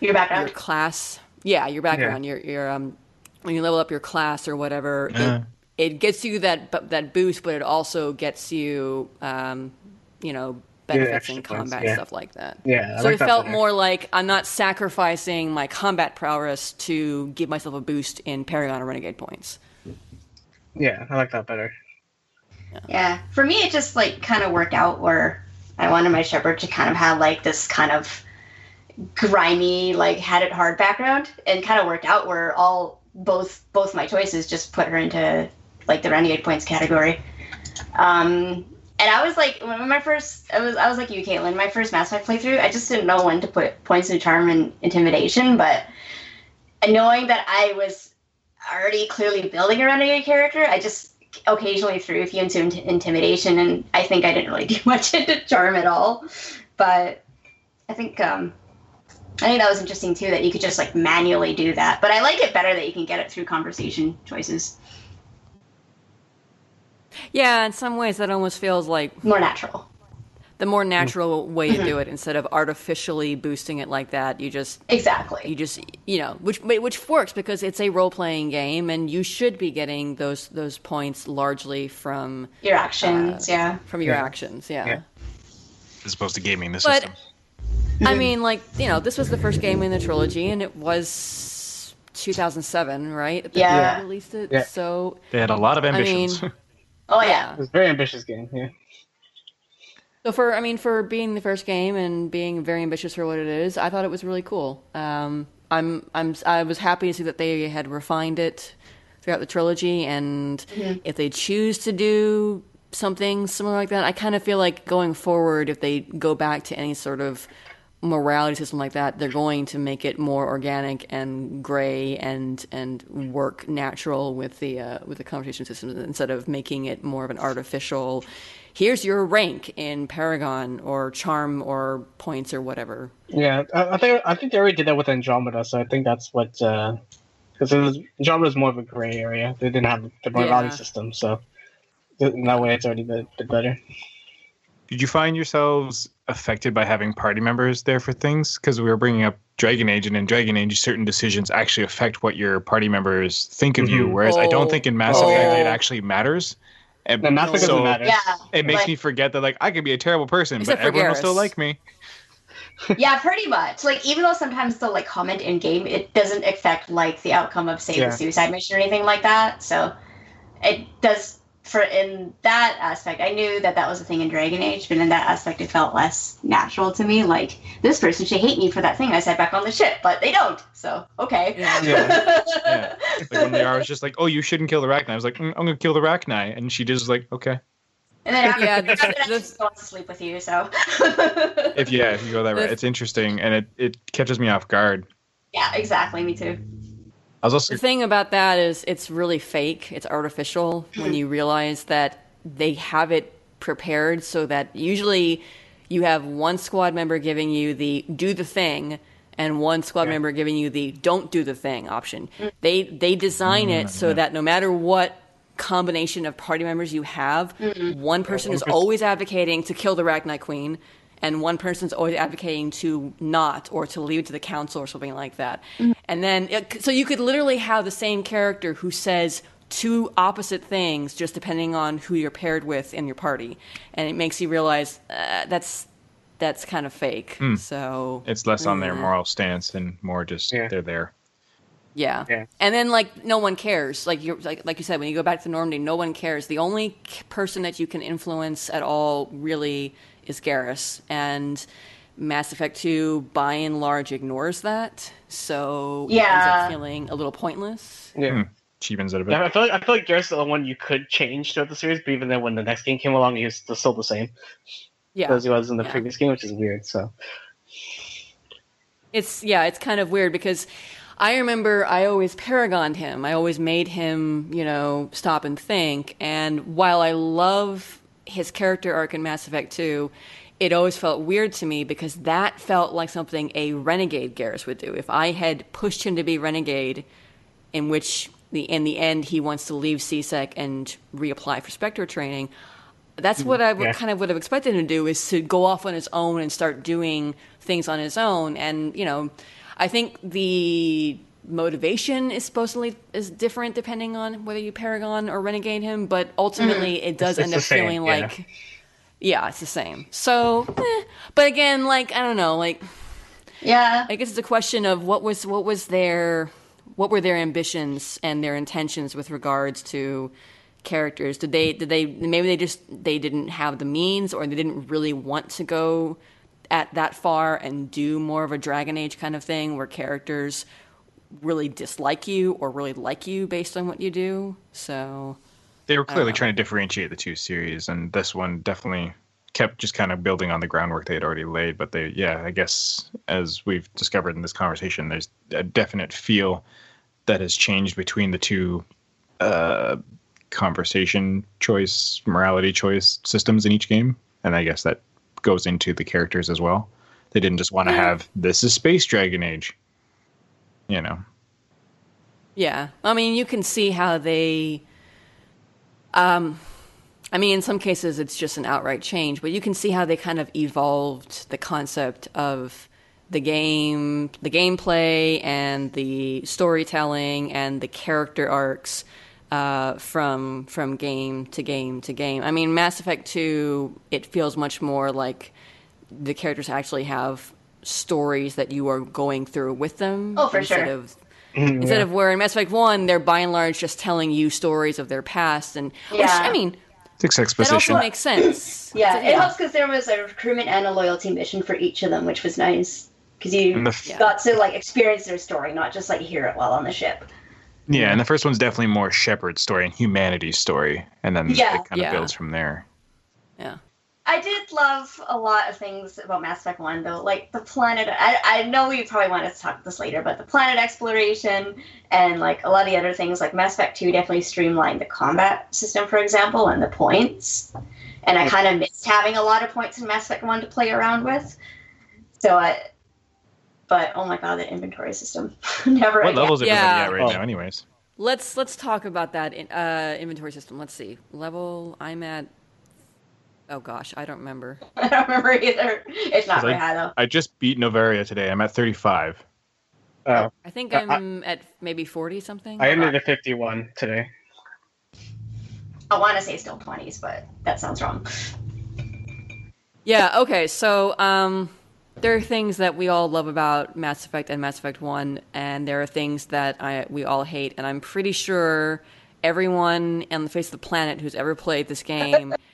Your background, your background. class. Yeah, your background. Your your um when you level up your class or whatever, Yeah. it, it gets you that that boost, but it also gets you um you know benefits extra in points, combat yeah. stuff like that. Yeah, I so like it felt better. more like I'm not sacrificing my combat prowess to give myself a boost in Paragon or Renegade points. Yeah, I like that better. Yeah, for me, it just like kind of worked out where I wanted my Shepard to kind of have like this kind of grimy, like had it hard background, and kind of worked out where all both both my choices just put her into like the renegade points category. Um, and I was like, when my first, I was I was like you, Caitlin. My first Mass Effect playthrough, I just didn't know when to put points in charm and intimidation, but knowing that I was already clearly building a renegade character, I just occasionally threw a few into int- intimidation, and I think I didn't really do much into charm at all. But I think um, I think that was interesting too that you could just like manually do that. But I like it better that you can get it through conversation choices, Yeah, in some ways that almost feels like more natural. The more mm-hmm. natural way to do mm-hmm. it instead of artificially boosting it like that. You just Exactly. you just you know which which works because it's a role playing game and you should be getting those those points largely from Your actions, uh, yeah. from your Yeah. actions. Yeah. Yeah. as opposed to gaming the But system. I mean, like you know, this was the first game in the trilogy, and it was 2007, right? that Yeah. they released it. Yeah. So They had a lot of I mean, ambitions. Oh yeah. It was a very ambitious game. Yeah. So for I mean for being the first game and being very ambitious for what it is, I thought it was really cool. Um, I'm I'm I was happy to see that they had refined it throughout the trilogy, and if they choose to do something similar like that, I kind of feel like going forward, if they go back to any sort of morality system like that, they're going to make it more organic and gray and and work natural with the uh, with the conversation systems instead of making it more of an artificial. Here's your rank in Paragon or Charm or points or whatever. Yeah, I, I think I think they already did that with Andromeda, so I think that's what because Andromeda is more of a gray area. They didn't have the morality Yeah. system, so in that way, it's already been, been better. Did you find yourselves affected by having party members there for things? Because we were bringing up Dragon Age, and in Dragon Age, certain decisions actually affect what your party members think of you. Mhm. Whereas I Oh. don't think in Mass Oh. Effect it actually matters. And No, Mass so matter. Yeah. it makes Like- me forget that like I could be a terrible person, but for everyone will still like me. yeah, pretty much. Like even though sometimes they'll like comment in game, it doesn't affect like the outcome of say Yeah. the suicide mission or anything like that. So it does for in that aspect. I knew that that was a thing in Dragon Age, but in that aspect, it felt less natural to me. Like this person should hate me for that thing I said back on the ship, but they don't. So okay. Yeah. Yeah. Yeah. Like when they are was just like, "Oh, you shouldn't kill the Rachni." I was like, mm, "I'm gonna kill the Rachni," and she just was like, "Okay." And then after, Yeah, after this- that, she this- just wants to sleep with you. So If yeah, if you go that The- route, it's interesting and it it catches me off guard. yeah, exactly. Me too. I was also The thing about that is it's really fake. It's artificial when you realize that they have it prepared so that usually you have one squad member giving you the do the thing and one squad Yeah. member giving you the don't do the thing option. They they design it mm, so that no matter what combination of party members you have, mm-hmm. one person is always advocating to kill the Rachni Queen and one person's always advocating to not or to leave it to the council or something like that. And then, it, so you could literally have the same character who says two opposite things just depending on who you're paired with in your party, and it makes you realize uh, that's that's kind of fake. So it's less on their moral stance and more just Yeah. they're there. yeah. Yeah. And then like no one cares. Like you like like you said when you go back to Normandy, no one cares. The only person that you can influence at all really is Garrus and Mass Effect 2 by and large ignores that. So it ends Yeah. up feeling a little pointless. Yeah. Hmm. Cheapens it a bit. Yeah, I feel like I feel like Garrus is the one you could change throughout the series, but even then, when the next game came along, he was still, still the same Yeah. as he was in the Yeah. previous game, which is weird. So It's yeah, it's kind of weird because I remember I always paragoned him. I always made him, you know, stop and think. And while I love his character arc in Mass Effect 2, it always felt weird to me because that felt like something a renegade Garrus would do. If I had pushed him to be renegade, in which the in the end he wants to leave C-Sec and reapply for Spectre training. That's what I would, Yeah. kind of would have expected him to do is to go off on his own and start doing things on his own. And you know, I think the motivation is supposedly is different depending on whether you Paragon or Renegade him, but ultimately it does It's- end it's up the same, feeling yeah. like Yeah, it's the same. So, eh. but again, like I don't know, like Yeah. I guess it's a question of what was what was their what were their ambitions and their intentions with regards to characters. Did they did they maybe they just they didn't have the means or they didn't really want to go at that far and do more of a Dragon Age kind of thing where characters really dislike you or really like you based on what you do. So They were clearly trying to differentiate the two series, and this one definitely kept just kind of building on the groundwork they had already laid. But they, yeah, I guess as we've discovered in this conversation, there's a definite feel that has changed between the two uh, conversation choice, morality choice systems in each game, and I guess that goes into the characters as well. They didn't just want to have this is Space Dragon Age, you know. Yeah, I mean, you can see how they. Um, I mean, in some cases, it's just an outright change, but you can see how they kind of evolved the concept of the game, the gameplay, and the storytelling, and the character arcs uh, from from game to game to game. I mean, Mass Effect Two, it feels much more like the characters actually have stories that you are going through with them. Oh, for instead sure. Of, mm-hmm. Instead of where in Mass Effect One, they're by and large just telling you stories of their past, and which Yeah. I mean Six that also makes sense. Yeah, So, it helps because there was a recruitment and a loyalty mission for each of them, which was nice because you the f- got to like experience their story, not just like hear it while on the ship. Yeah, and the first one's definitely more Shepard's story and humanity's story, and then Yeah. it kind of Yeah. builds from there. Yeah. I did love a lot of things about Mass Effect One, though, like the planet. I, I know we probably want to talk about this later, but the planet exploration and like a lot of the other things, like Mass Effect Two, definitely streamlined the combat system, for example, and the points. And I kind of missed having a lot of points in Mass Effect One to play around with. So I, but oh my god, the inventory system, never What again. levels are Yeah. at right Oh. now, anyways? Let's let's talk about that in, uh, inventory system. Let's see level. I'm at. Oh gosh, I don't remember. I don't remember either. It's not very I- high though. I just beat Noveria today. I'm at 35. Uh, I think Uh, I- I'm at maybe forty something. I ended at 51 today. I want to say still twenties, but that sounds wrong. Yeah, okay. So, um, there are things that we all love about Mass Effect and Mass Effect 1, and there are things that I, we all hate. And I'm pretty sure everyone on the face of the planet who's ever played this game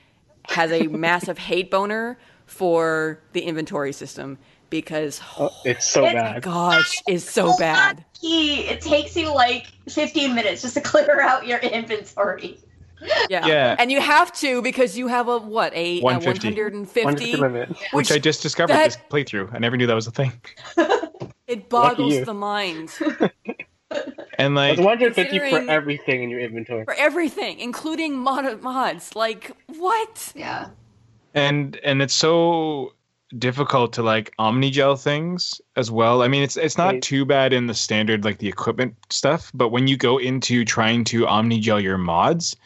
has a massive hate boner for the inventory system because, oh Oh, it's so It's- bad. gosh, is so bad. Key. It takes you like 15 minutes just to clear out your inventory. Yeah. Yeah. And you have to because you have a, what, a, a 150. 150? 150 limit. Which I just discovered that- this playthrough. I never knew that was a thing. It boggles the mind. And like, It's 150 for everything in your inventory. for everything, including mod- mods. Like what? Yeah. and and it's so difficult to like omnigel things as well. I mean, it's it's not too bad in the standard like the equipment stuff, but when you go into trying to omnigel your mods,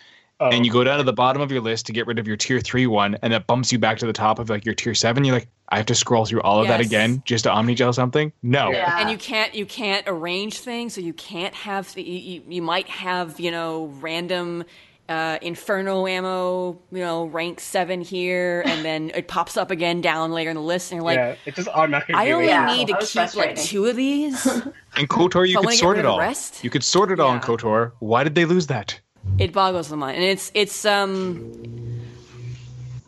Oh, and you go down to the bottom of your list to get rid of your tier three one, and that bumps you back to the top of like your tier seven. You're like, I have to scroll through all of that again just to omnigel something. No, Yeah. And you can't you can't arrange things, so you can't have the, you, you, you might have you know random. Uh, inferno ammo, you know, rank seven here, and then it pops up again down later in the list, and you're like, yeah, it just automatically. I only Yeah, need to keep like two of these. in Kotor you So could sort it all. rest? You could sort it all in Kotor. Why did they lose that? It boggles the mind, and it's it's um.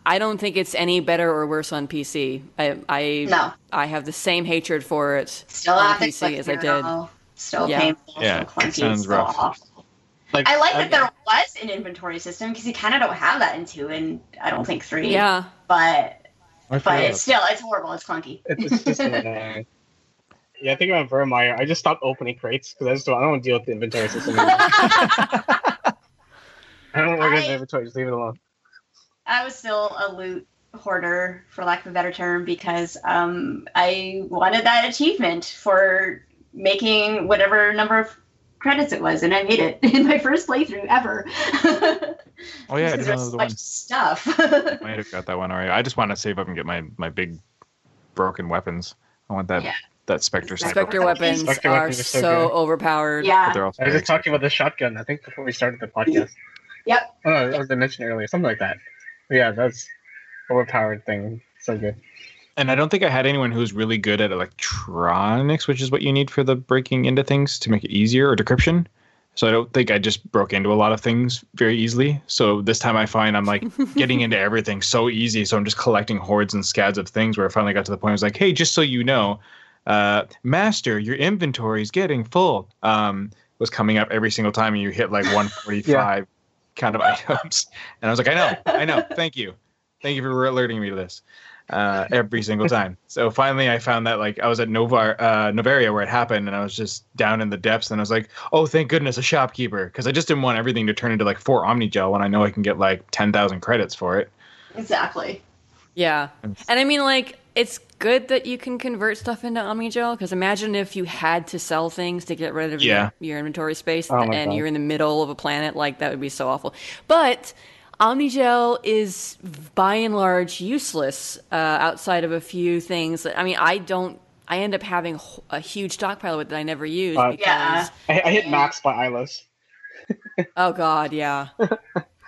I don't think it's any better or worse on PC. I I No. I have the same hatred for it Still on PC as I did. Still Yeah. painful. Yeah, still clunky. it sounds still rough. awful. Like, I like I- that there was an inventory system because you kind of don't have that in two, and I don't think three. Yeah, But but it's still it's horrible. It's clunky. It's, it's just annoying. Yeah, I think about Virmire. I just stopped opening crates because I just don't, I don't want to deal with the inventory system. anymore. I don't want to get I- the inventory. Just leave it alone. I was still a loot hoarder, for lack of a better term, because um, I wanted that achievement for making whatever number of credits it was, and I made it in my first playthrough ever. Oh yeah, I didn't there's so much one. stuff. Might have got that one already. I just want to save up and get my my big broken weapons. I want that Yeah. that Spectre sniper. Spectre weapons Spectre are weapons are so so good. overpowered. But yeah, they're also I was just talking about the shotgun. I think before we started the podcast. Yep. Oh, no, that was I mentioned earlier, something like that. But yeah, that's overpowered thing. So good. And I don't think I had anyone who's really good at electronics, which is what you need for the breaking into things to make it easier, or decryption. So I don't think I just broke into a lot of things very easily. So this time I find I'm like getting into everything so easy. So I'm just collecting hordes and scads of things where I finally got to the point I was like, hey, just so you know, uh, master, your inventory is getting full. Um, was coming up every single time and you hit like 145 kind of items. And I was like, I know, I know. Thank you. Thank you for alerting me to this uh, every single time. So finally, I found that like I was at Novar uh, Noveria where it happened, and I was just down in the depths, and I was like, "Oh, thank goodness, a shopkeeper!" Because I just didn't want everything to turn into like four Omnigel when I know I can get like ten thousand credits for it. Exactly. Yeah. And I mean, like, it's good that you can convert stuff into Omnigel because imagine if you had to sell things to get rid of Yeah. your, your inventory space Oh and God. you're in the middle of a planet. Like, that would be so awful. But Omnigel is by and large useless uh, outside of a few things. That, I mean, I don't. I end up having a huge stockpile of it that I never use Uh, because Yeah. I, I hit max by Ilos. Oh God, yeah.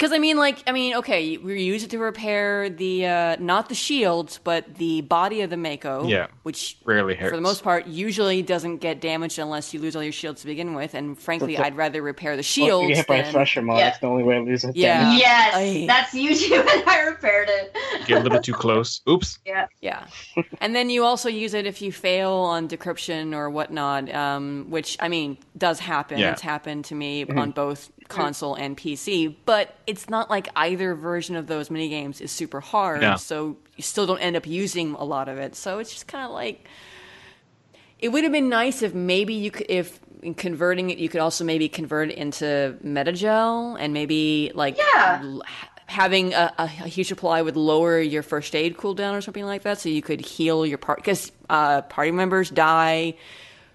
Because I mean, like, I mean, okay, we use it to repair the uh, not the shields, but the body of the Mako. Yeah. which Rarely hurts. for the most part usually doesn't get damaged unless you lose all your shields to begin with. And frankly, Okay. I'd rather repair the Well, shields you get hit by a than thresher maw. Yeah. That's the only way to lose it. Yeah. yes, I- that's YouTube, and I repaired it. Get a little too close. Oops. yeah. Yeah. and then you also use it if you fail on decryption or whatnot, um, which I mean does happen. Yeah. It's happened to me on both console and PC, but it's not like either version of those minigames is super hard, so you still don't end up using a lot of it. So it's just kind of like it would have been nice if maybe you could if in converting it you could also maybe convert it into medi-gel and maybe like Yeah. having a, a, a huge supply would lower your first aid cooldown or something like that so you could heal your part because uh, party members die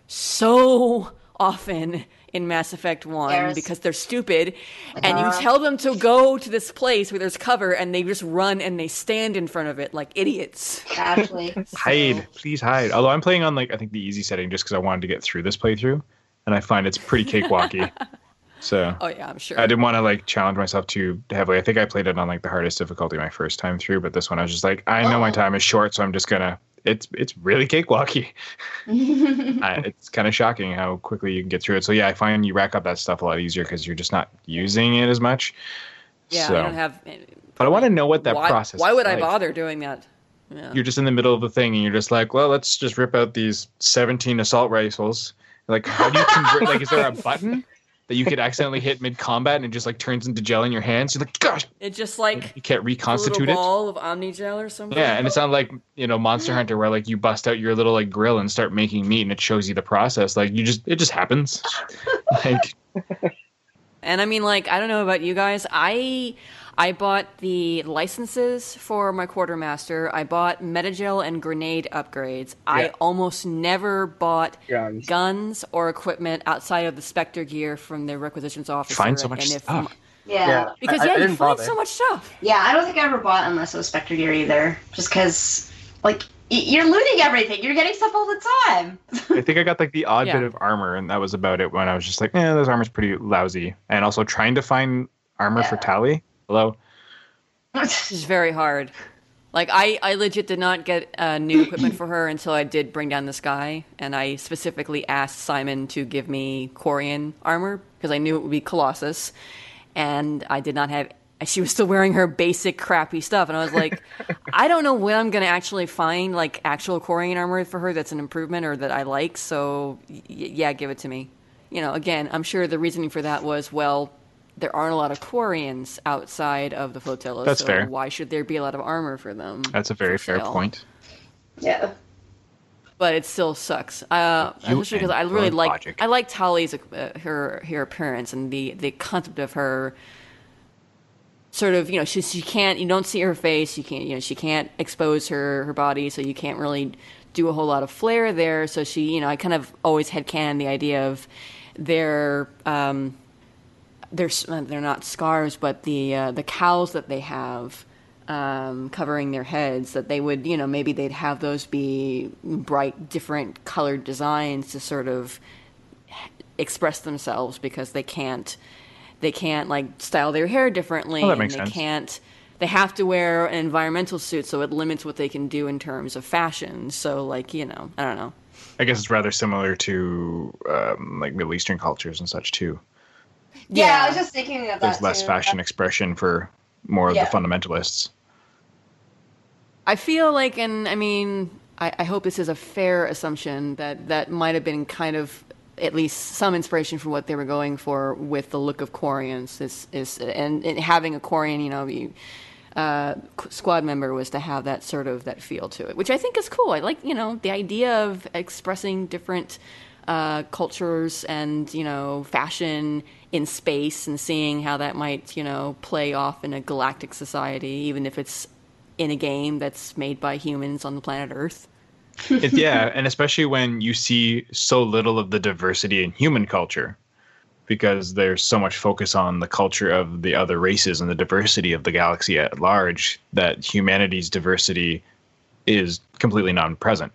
so often in Mass Effect 1 Yes. because they're stupid and Uh-huh. you tell them to go to this place where there's cover and they just run and they stand in front of it like idiots. Actually, Hide, please hide. Although I'm playing on like I think the easy setting just because I wanted to get through this playthrough, and I find it's pretty cakewalky. so Oh yeah, I'm sure. I didn't want to like challenge myself too heavily. I think I played it on like the hardest difficulty my first time through, but this one I was just like, I know my Oh. time is short, so I'm just gonna. It's it's really cakewalky. uh, it's kind of shocking how quickly you can get through it. So yeah, I find you rack up that stuff a lot easier because you're just not using it as much. yeah, so, I don't have but I want to know what that why, process. Why would I like. bother doing that? Yeah. You're just in the middle of the thing, and you're just like, well, let's just rip out these 17 assault rifles. Like, how do you convert? like, is there a button that you could accidentally hit mid combat and it just like turns into gel in your hands? You're like, gosh, It just like you can't a reconstitute little it. ball of omni gel or something. Yeah, and it's not like you know Monster Hunter where like you bust out your little like grill and start making meat and it shows you the process. Like you just it just happens. like And I mean, like, I don't know about you guys. I I bought the licenses for my quartermaster. I bought medi-gel and grenade upgrades. I almost never bought Guns. guns or equipment outside of the Spectre gear from the requisitions officer. find so much and if, stuff. yeah. Yeah. Because I- yeah, I you find bother. so much stuff. Yeah, I don't think I ever bought unless it was Spectre Gear either. Just because, like, you're looting everything. You're getting stuff all the time. I think I got like the odd Yeah. bit of armor and that was about it when I was just like, eh, this armor's pretty lousy. And also trying to find armor for Tali. Hello. This is very hard. Like I, I legit did not get uh, new equipment for her until I did Bring Down the Sky, and I specifically asked Simon to give me Quarian armor because I knew it would be Colossus, and I did not have. She was still wearing her basic crappy stuff, and I was like, I don't know when I'm gonna actually find like actual Quarian armor for her that's an improvement or that I like. So y- yeah, give it to me. You know, again, I'm sure the reasoning for that was well. There aren't a lot of Quarians outside of the flotilla, That's so fair. why should there be a lot of armor for them? That's a very fair sale? point. yeah. but it still sucks. Uh, You especially because I really like logic. I like Tali's uh, her her appearance and the the concept of her. Sort of, you know, she she can't. You don't see her face. You can't, you know, she can't expose her her body, so you can't really do a whole lot of flair there. So she, you know, I kind of always had canon the idea of their um, their s- uh, they're not scars, but the uh, the cowls that they have um, covering their heads. That they would, you know, maybe they'd have those be bright, different colored designs to sort of express themselves because they can't they can't like style their hair differently Oh, that and they sense. can't they have to wear an environmental suit, so it limits what they can do in terms of fashion. So, like, you know, I don't know. I guess it's rather similar to um, like Middle Eastern cultures and such too. Yeah, Yeah. I was just thinking of that. There's less too. fashion expression for more of Yeah. the fundamentalists. I feel like, and I mean, I, I hope this is a fair assumption that that might have been kind of at least some inspiration for what they were going for with the look of Quarians. Is is and, and having a Quarian, you know, you, uh, squad member was to have that sort of that feel to it, which I think is cool. I like, you know, the idea of expressing different uh, cultures and you know fashion in space and seeing how that might you know play off in a galactic society, even if it's in a game that's made by humans on the planet Earth. It, yeah, and especially when you see so little of the diversity in human culture, because there's so much focus on the culture of the other races and the diversity of the galaxy at large, that humanity's diversity is completely non-present.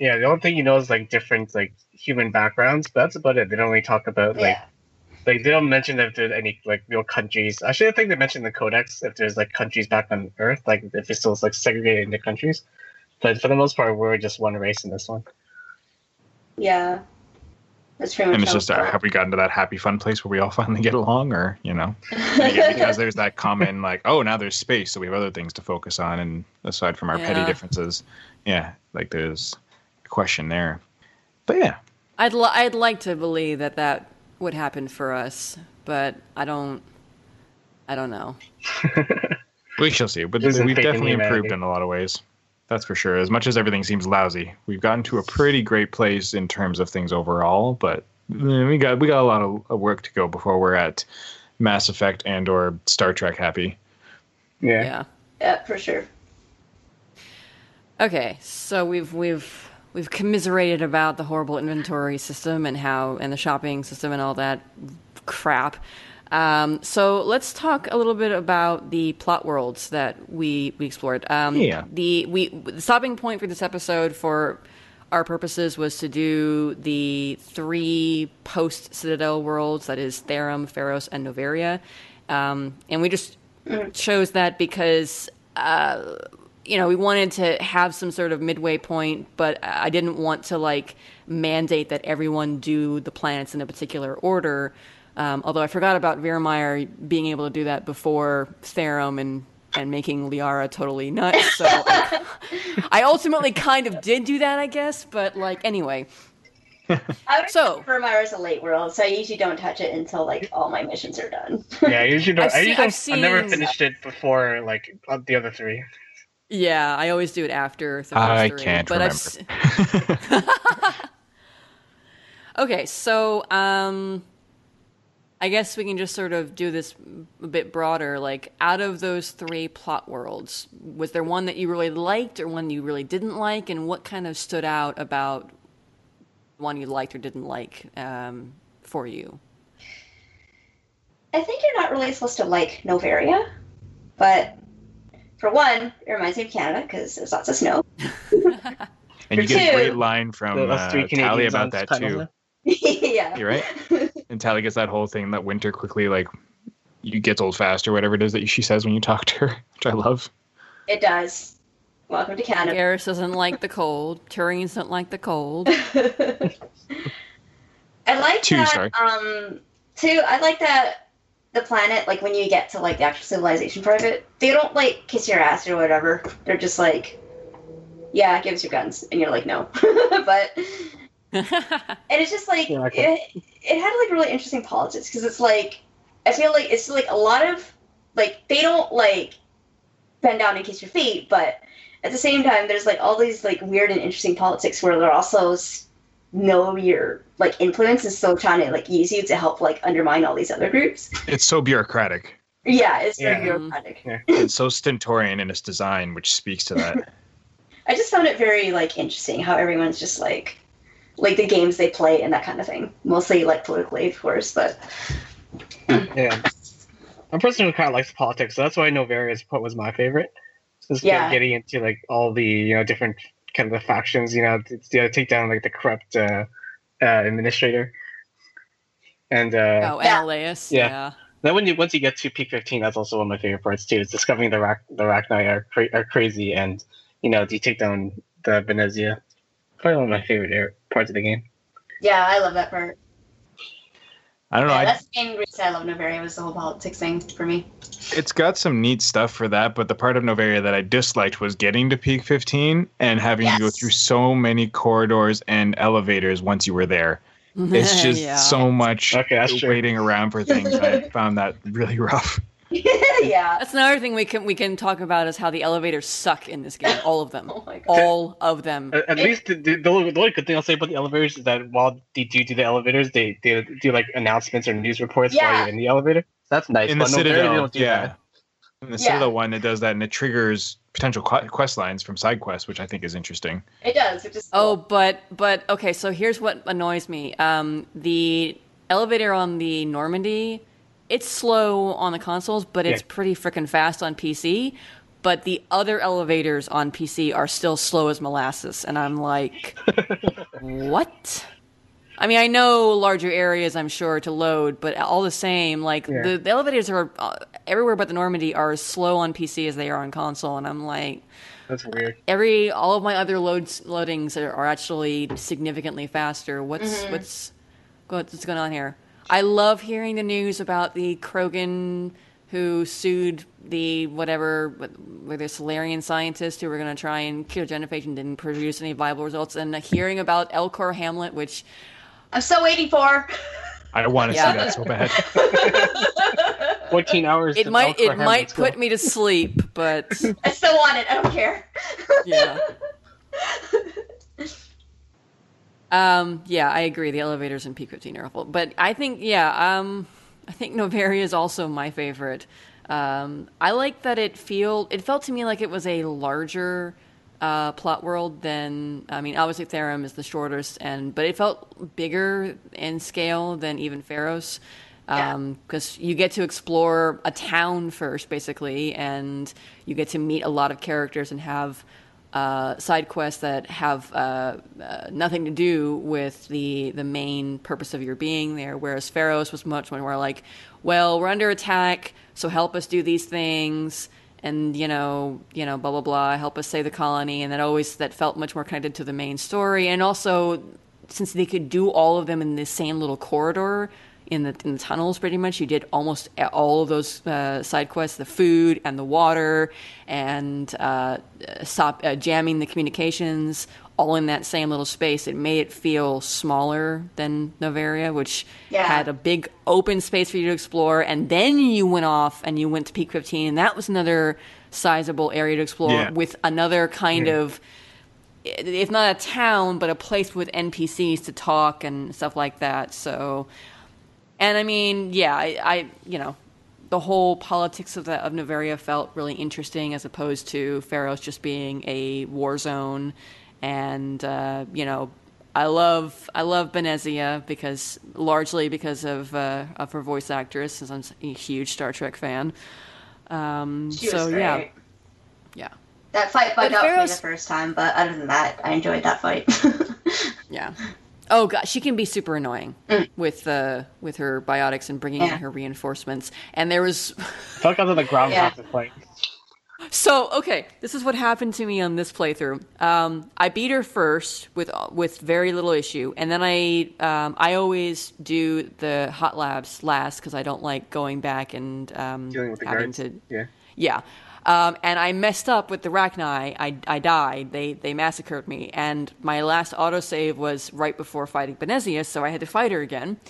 Yeah, the only thing you know is like different like human backgrounds, but that's about it. They don't really talk about like Yeah. like they don't mention if there's any like real countries. Actually, I think they mentioned the codex if there's like countries back on Earth, like if it's still like segregated into countries. But for the most part, we're just one race in this one. Yeah. That's pretty And it's just, uh, have we gotten to that happy fun place where we all finally get along, or you know, again, because there's that common like, oh, now there's space, so we have other things to focus on, and aside from our petty differences, yeah, like there's a question there. But yeah, I'd li- I'd like to believe that that would happen for us, but I don't. I don't know. we shall see. But Losing we've faith in definitely improved in a lot of ways. That's for sure. As much as everything seems lousy, we've gotten to a pretty great place in terms of things overall. But eh, we got we got a lot of of work to go before we're at Mass Effect and or Star Trek happy. Yeah. Yeah. yeah, for sure. Okay, so we've we've we've commiserated about the horrible inventory system and how and the shopping system and all that crap. Um, so let's talk a little bit about the plot worlds that we we explored. Um, Yeah. The we the stopping point for this episode for our purposes was to do the three post Citadel worlds that is Therum, Feros, and Noveria, um, and we just chose that because uh, you know we wanted to have some sort of midway point, but I didn't want to like mandate that everyone do the planets in a particular order. Um, although I forgot about Virmire being able to do that before Therum and and making Liara totally nuts. So I, I ultimately kind of did do that, I guess. But like anyway, I would So- prefer is a late world, so I usually don't touch it until like all my missions are done. Yeah, I usually don't. I've I seen- usually I've don't, I've never finished it before like uh, the other three. Yeah, I always do it after. The first I three, can't but I've remember. s- Okay, so um, I guess we can just sort of do this a bit broader. Like, out of those three plot worlds, was there one that you really liked or one you really didn't like? And what kind of stood out about one you liked or didn't like um, for you? I think you're not really supposed to like Noveria, but for one, it reminds me of Canada because there's lots of snow. And you get a great line from The- uh, us three Tali about that too. yeah. You're right. And Tali gets that whole thing that winter quickly like you gets old fast or whatever it is that she says when you talk to her, which I love. It does. Welcome to Canada. Garrus doesn't like the cold. Turing doesn't like the cold. I like Two, that. sorry. Um, two. I like that the planet, like when you get to like the actual civilization part of it, they don't like kiss your ass or whatever. They're just like, yeah, give us your guns, and you're like, no. but and it's just like Yeah, okay. it, it had like really interesting politics because it's like I feel like it's like a lot of like they don't like bend down and kiss your feet, but at the same time, there's like all these like weird and interesting politics where they're also s- know your like influence and still trying to like use you to help like undermine all these other groups. It's so bureaucratic. Yeah, it's very Yeah. bureaucratic. It's so stentorian in its design, which speaks to that. I just found it very like interesting how everyone's just like like the games they play and that kind of thing. Mostly like politically, of course, but Yeah. I'm a person who kind of likes politics, so that's why Noveria's part was my favorite. Just Yeah. yeah. getting into like all the you know different kind of the factions, you know, to, to take down like the corrupt uh, uh, administrator. And uh, Oh, Yeah. Yeah. Yeah. Then when you once you get to peak fifteen, that's also one of my favorite parts too. Is discovering the Rack the Rachni are cra- are crazy, and you know you take down the Benezia. Probably one of my favorite parts of the game. Yeah, I love that part. I don't know. Yeah, I, that's the main reason I love Noveria was the whole politics thing for me. it's got some neat stuff for that, but the part of Noveria that I disliked was getting to peak 15 and having to go through so many corridors and elevators once you were there. It's just Yeah. so much Okay, waiting around for things. I found that really rough. yeah. That's another thing we can we can talk about is how the elevators suck in this game. All of them. Oh. All of them. At, at least the, the, the only the only good thing I'll say about the elevators is that while they do do the elevators, they, they do like announcements or news reports while you're in the elevator. That's nice. In the but no, Citadel, don't yeah. that. In the Yeah. Citadel one, it does that and it triggers potential quest lines from side quests, which I think is interesting. It does. It just Oh, but but okay. So here's what annoys me. Um, the elevator on the Normandy, it's slow on the consoles, but it's Yeah. pretty freaking fast on PC. But the other elevators on PC are still slow as molasses, and I'm like, what? I mean, I know larger areas, I'm sure, to load, but all the same, like Yeah. the, the elevators are uh, everywhere but the Normandy are as slow on PC as they are on console, and I'm like, That's weird. every all of my other loads loadings are, are actually significantly faster. What's what's what's going on here? I love hearing the news about the Krogan who sued the whatever were the Salarian scientists who were going to try and cure genophage and didn't produce any viable results, and hearing about Elcor Hamlet, which I'm still waiting for. I want to Yeah. see that so bad. Fourteen hours. it might Elcor it might put go. me to sleep, but I still want it. I don't care. yeah. Um, yeah, I agree. The elevators in Peak 15 are awful. But I think, yeah, um, I think Noveria is also my favorite. Um, I like that it feel it felt to me like it was a larger uh, plot world than I mean, obviously Therum is the shortest, and but it felt bigger in scale than even Feros Yeah. because you get to explore a town first, basically, and you get to meet a lot of characters and have uh, side quests that have uh, uh, nothing to do with the the main purpose of your being there. Whereas Feros was much more like, well, we're under attack, so help us do these things. And you know, you know, blah blah blah. Help us save the colony, and that always that felt much more connected to the main story. And also, since they could do all of them in the same little corridor in the in the tunnels, pretty much, you did almost all of those uh, side quests: the food and the water, and uh, stop uh, jamming the communications, all in that same little space. It made it feel smaller than Noveria, which Yeah. had a big open space for you to explore. And then you went off and you went to Peak 15, and that was another sizable area to explore Yeah. with another kind of if not a town, but a place with NPCs to talk and stuff like that. So, and I mean, yeah, I, I you know, the whole politics of the of Noveria felt really interesting as opposed to Feros's just being a war zone, and uh, you know. I love I love Benezia because largely because of uh, of her voice actress, since I'm a huge Star Trek fan. Um, She was so great. yeah, yeah. That fight bugged But out for me the first time, but other than that, I enjoyed that fight. Yeah. Oh god, she can be super annoying with uh, with her biotics and bringing Mm. Yeah. in her reinforcements. And there was Fuck out of the ground Yeah. yeah. fight. so okay. This is what happened to me on this playthrough. Um, I beat her first with with very little issue, and then I um, I always do the hot labs last because I don't like going back and um, Dealing with the having guards. to Yeah. yeah. Um, and I messed up with the Rachni. I, I died. They they massacred me. And my last autosave was right before fighting Benezia, so I had to fight her again.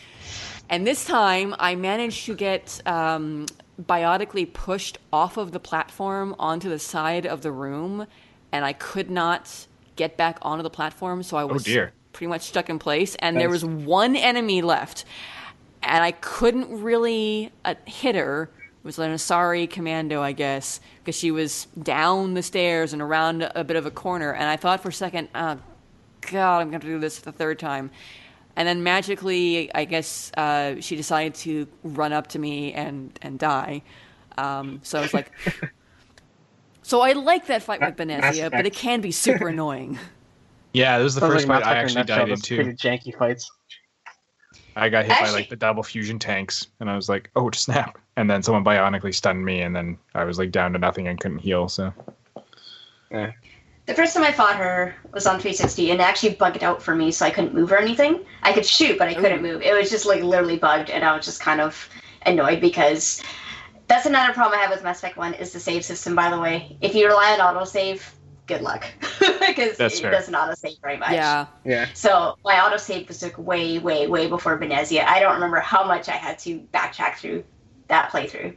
And this time, I managed to get um, biotically pushed off of the platform onto the side of the room, and I could not get back onto the platform, so I was dear. pretty much stuck in place. And there was one enemy left, and I couldn't really uh, hit her. It was an Asari commando, I guess, because she was down the stairs and around a, a bit of a corner. And I thought for a second, oh, God, I'm going to do this the third time. And then magically, I guess uh, she decided to run up to me and, and die. Um, so I was like, so I like that fight with Mass Benezia, but it can be super annoying. Yeah, this was the Sounds first like fight I actually a nutshell, died in too. Pretty janky fights. I got hit by like the double fusion tanks, and I was like, "Oh snap!" And then someone biotically stunned me, and then I was like down to nothing and couldn't heal. So The first time I fought her was on 360 and it actually bugged out for me so I couldn't move or anything. I could shoot, but I oh. couldn't move. It was just like literally bugged and I was just kind of annoyed because that's another problem I have with Mass Effect 1 is the save system, by the way. If you rely on autosave, good luck. Because it fair. doesn't autosave very much. Yeah. Yeah. So my autosave was like way, way, way before Benezia. I don't remember how much I had to backtrack through that playthrough.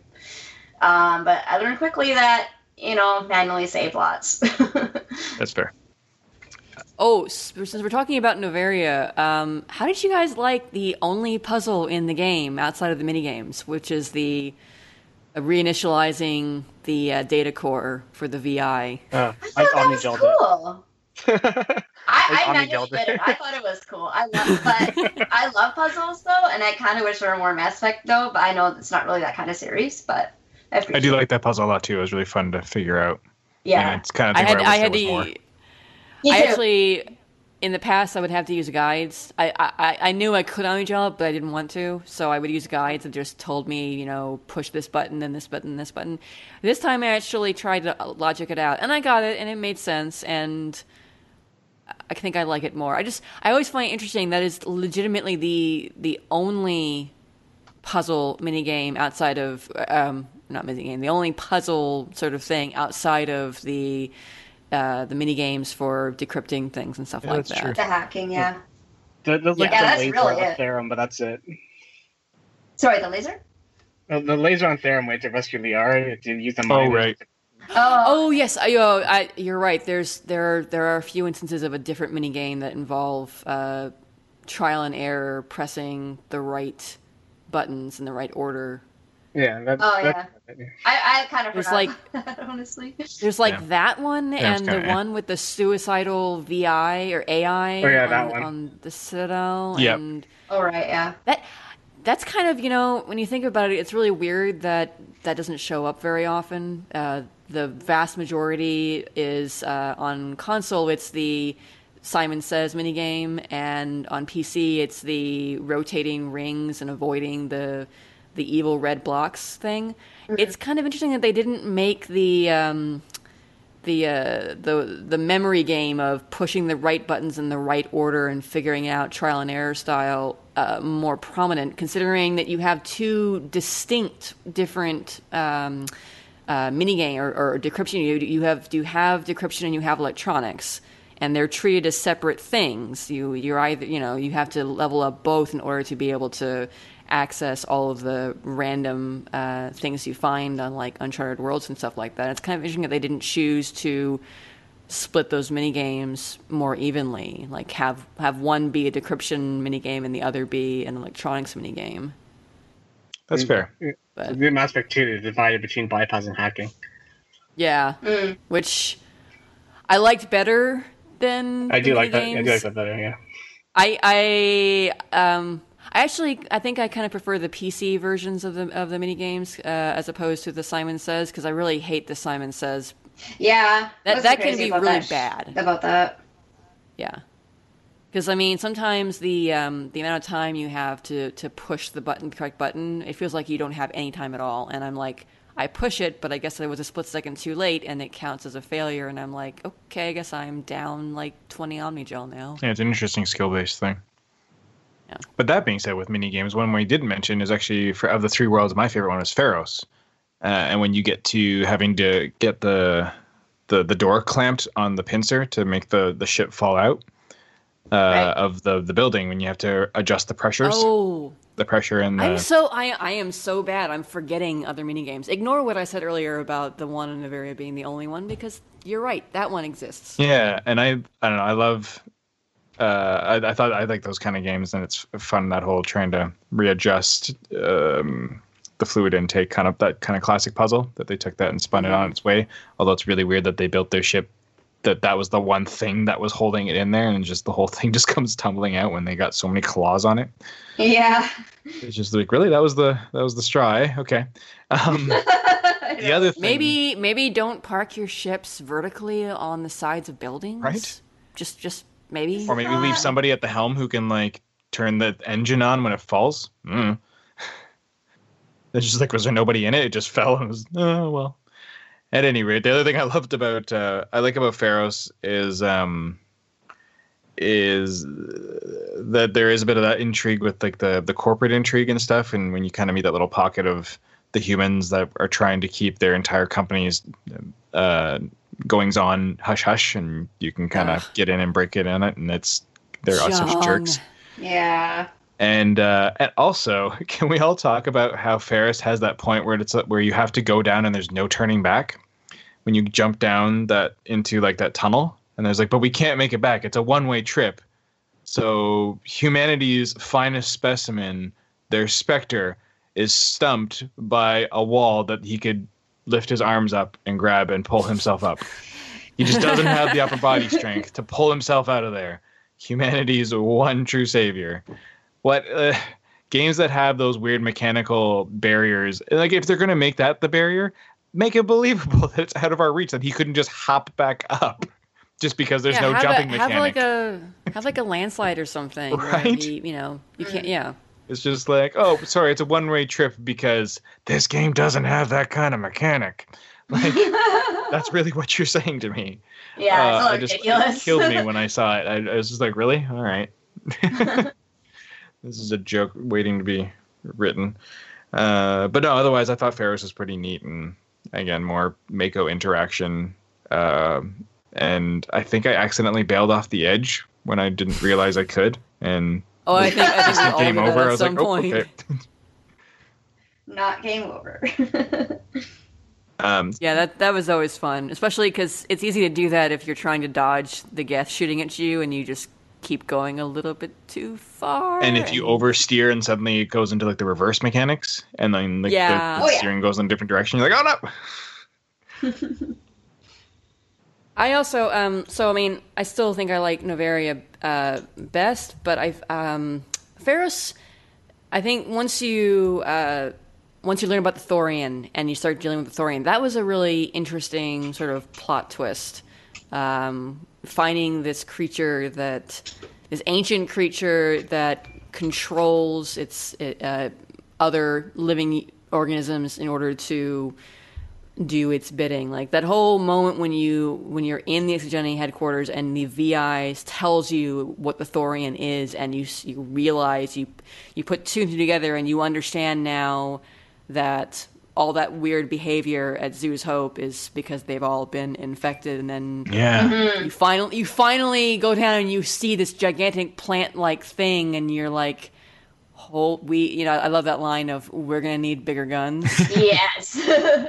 Um, but I learned quickly that, you know, manually save lots. that's fair. Oh, since we're talking about Noveria, um, how did you guys like the only puzzle in the game outside of the minigames, which is the uh, reinitializing the uh, data core for the VI? Uh, I I that was cool. it. I, Like I Omni manually Gelder. did it. I thought it was cool. I love, but I love puzzles though, and I kind of wish there were more Mass Effect though. But I know it's not really that kind of series. But I, I do it. like that puzzle a lot too. It was really fun to figure out. Yeah, And it's kind of I had where I had there was more. to. I actually, in the past, I would have to use guides. I, I, I knew I could only job, but I didn't want to, so I would use guides that just told me, you know, push this button, then this button, this button. This time, I actually tried to logic it out, and I got it, and it made sense, and I think I like it more. I just, I always find it interesting that is legitimately the the only puzzle minigame outside of um, not minigame, the only puzzle sort of thing outside of the uh, the mini games for decrypting things and stuff Yeah, like that. true. the hacking. Yeah. The- There's like Yeah, the that's laser really on it. Therum, but that's it. Sorry, the laser. The, the laser on Therum where to rescue Liara, to use the Oh mine. right. Oh, Oh yes, I, oh, I, you're right. There's there are, there are a few instances of a different mini game that involve uh, trial and error, pressing the right buttons in the right order. Yeah. That, Oh, that's- I, I kind of There's forgot like- that, honestly. There's like Yeah. that one Yeah, and the kinda, yeah. one with the suicidal VI or AI Oh, yeah, on, that one. on the Citadel. Yep. And All right, yeah. that that's kind of you know when you think about it, it's really weird that that doesn't show up very often. Uh, the vast majority is uh, on console. It's the Simon Says minigame, and on PC, it's the rotating rings and avoiding the the evil red blocks thing. It's kind of interesting that they didn't make the um, the uh, the the memory game of pushing the right buttons in the right order and figuring out trial and error style uh, more prominent, considering that you have two distinct different um, uh, minigame or, or decryption. You, you have you have decryption and you have electronics, and they're treated as separate things. You you're either you know you have to level up both in order to be able to access all of the random uh, things you find on like Uncharted Worlds and stuff like that. It's kind of interesting that they didn't choose to split those mini games more evenly, like have have one be a decryption mini game and the other be an electronics mini game. That's fair. But The Mass Effect 2 is divided between bypass and hacking. yeah, Mm. which I liked better than I do like that. I do like that better. Yeah. I I um I actually I think I kind of prefer the PC versions of the of the mini games uh, as opposed to the Simon Says because I really hate the Simon Says. Yeah. That- that can be really that sh- bad. About that. Yeah. Because I mean, sometimes the um, the amount of time you have to, to push the button, the correct button, it feels like you don't have any time at all. And I'm like, I push it, but I guess I was a split second too late, and it counts as a failure. And I'm like, okay, I guess I'm down like 20 Omnigel now. Yeah, it's an interesting skill based thing. Yeah. But that being said, with mini games, one we didn't mention is actually for of the three worlds, my favorite one is Feros. Uh, and when you get to having to get the the the door clamped on the pincer to make the the ship fall out uh, Right. of the the building, when you have to adjust the pressures, Oh, the pressure and the I'm so I I am so bad. I'm forgetting other mini games. Ignore what I said earlier about the one in Noveria being the only one because you're right. That one exists. Yeah, and I I don't know. I love. Uh, I, I thought I like those kind of games, and it's fun that whole trying to readjust um, the fluid intake, kind of that kind of classic puzzle that they took that and spun it on its way. Although it's really weird that they built their ship that that was the one thing that was holding it in there, and just the whole thing just comes tumbling out when they got so many claws on it. Yeah. It's just like really that was the that was the straw. eh? Okay. Um, the other thing, Maybe maybe don't park your ships vertically on the sides of buildings. Right. Just just maybe. or maybe leave somebody at the helm who can like turn the engine on when it falls. Mm. It's just like, was there nobody in it? It just fell and was, oh, well. At any rate, the other thing I loved about, uh, I like about Feros is, um, is that there is a bit of that intrigue with like the the corporate intrigue and stuff and when you kind of meet that little pocket of the humans that are trying to keep their entire companies uh, goings on hush hush and you can kind of get in and break it in it and it's they're such jerks. Yeah. And uh, and also, can we all talk about how Feros has that point where it's where you have to go down and there's no turning back when you jump down that into like that tunnel, and there's like, but we can't make it back. It's a one way trip. So humanity's finest specimen, their Spectre, is stumped by a wall that he could lift his arms up and grab and pull himself up. He just doesn't have the upper body strength to pull himself out of there. Humanity's one true savior what uh, games that have those weird mechanical barriers like if they're going to make that the barrier make it believable that it's out of our reach that he couldn't just hop back up just because there's Yeah, no have jumping a, have mechanic like a have like a landslide or something. where Right? the- you know, you can't. Yeah. it's just like oh sorry it's a one-way trip because this game doesn't have that kind of mechanic like that's really what you're saying to me yeah, Uh, it's a I little just, ridiculous. it killed me when i saw it I, I was just like really all right this is a joke waiting to be written. Uh, but no otherwise i thought Feros was pretty neat and again more mako interaction. Uh, and i think i accidentally bailed off the edge when i didn't realize i could. And Oh, I think I think we game over. at i was some like oh, point. okay Not game over. um, Yeah, that that was always fun, especially because it's easy to do that if you're trying to dodge the Geth shooting at you, and you just keep going a little bit too far. and if you oversteer and suddenly it goes into like the reverse mechanics and then like, Yeah. the, Oh, the yeah. steering goes in a different direction you're like oh no I also, um, so I mean, I still think I like Noveria uh, best, but I've um, Feros. I think once you uh, once you learn about the Thorian and you start dealing with the Thorian, that was a really interesting sort of plot twist. Um, finding this creature that this ancient creature that controls its uh, other living organisms in order to do its bidding. Like that whole moment when you when you're in the ExoGeni headquarters and the VI tells you what the Thorian is, and you you realize you you put two and two together, and you understand now that all that weird behavior at Zhu's Hope is because they've all been infected, and then yeah mm-hmm. you finally you finally go down and you see this gigantic plant like thing, and you're like. Oh, we, you know, I love that line of "We're gonna need bigger guns." yes.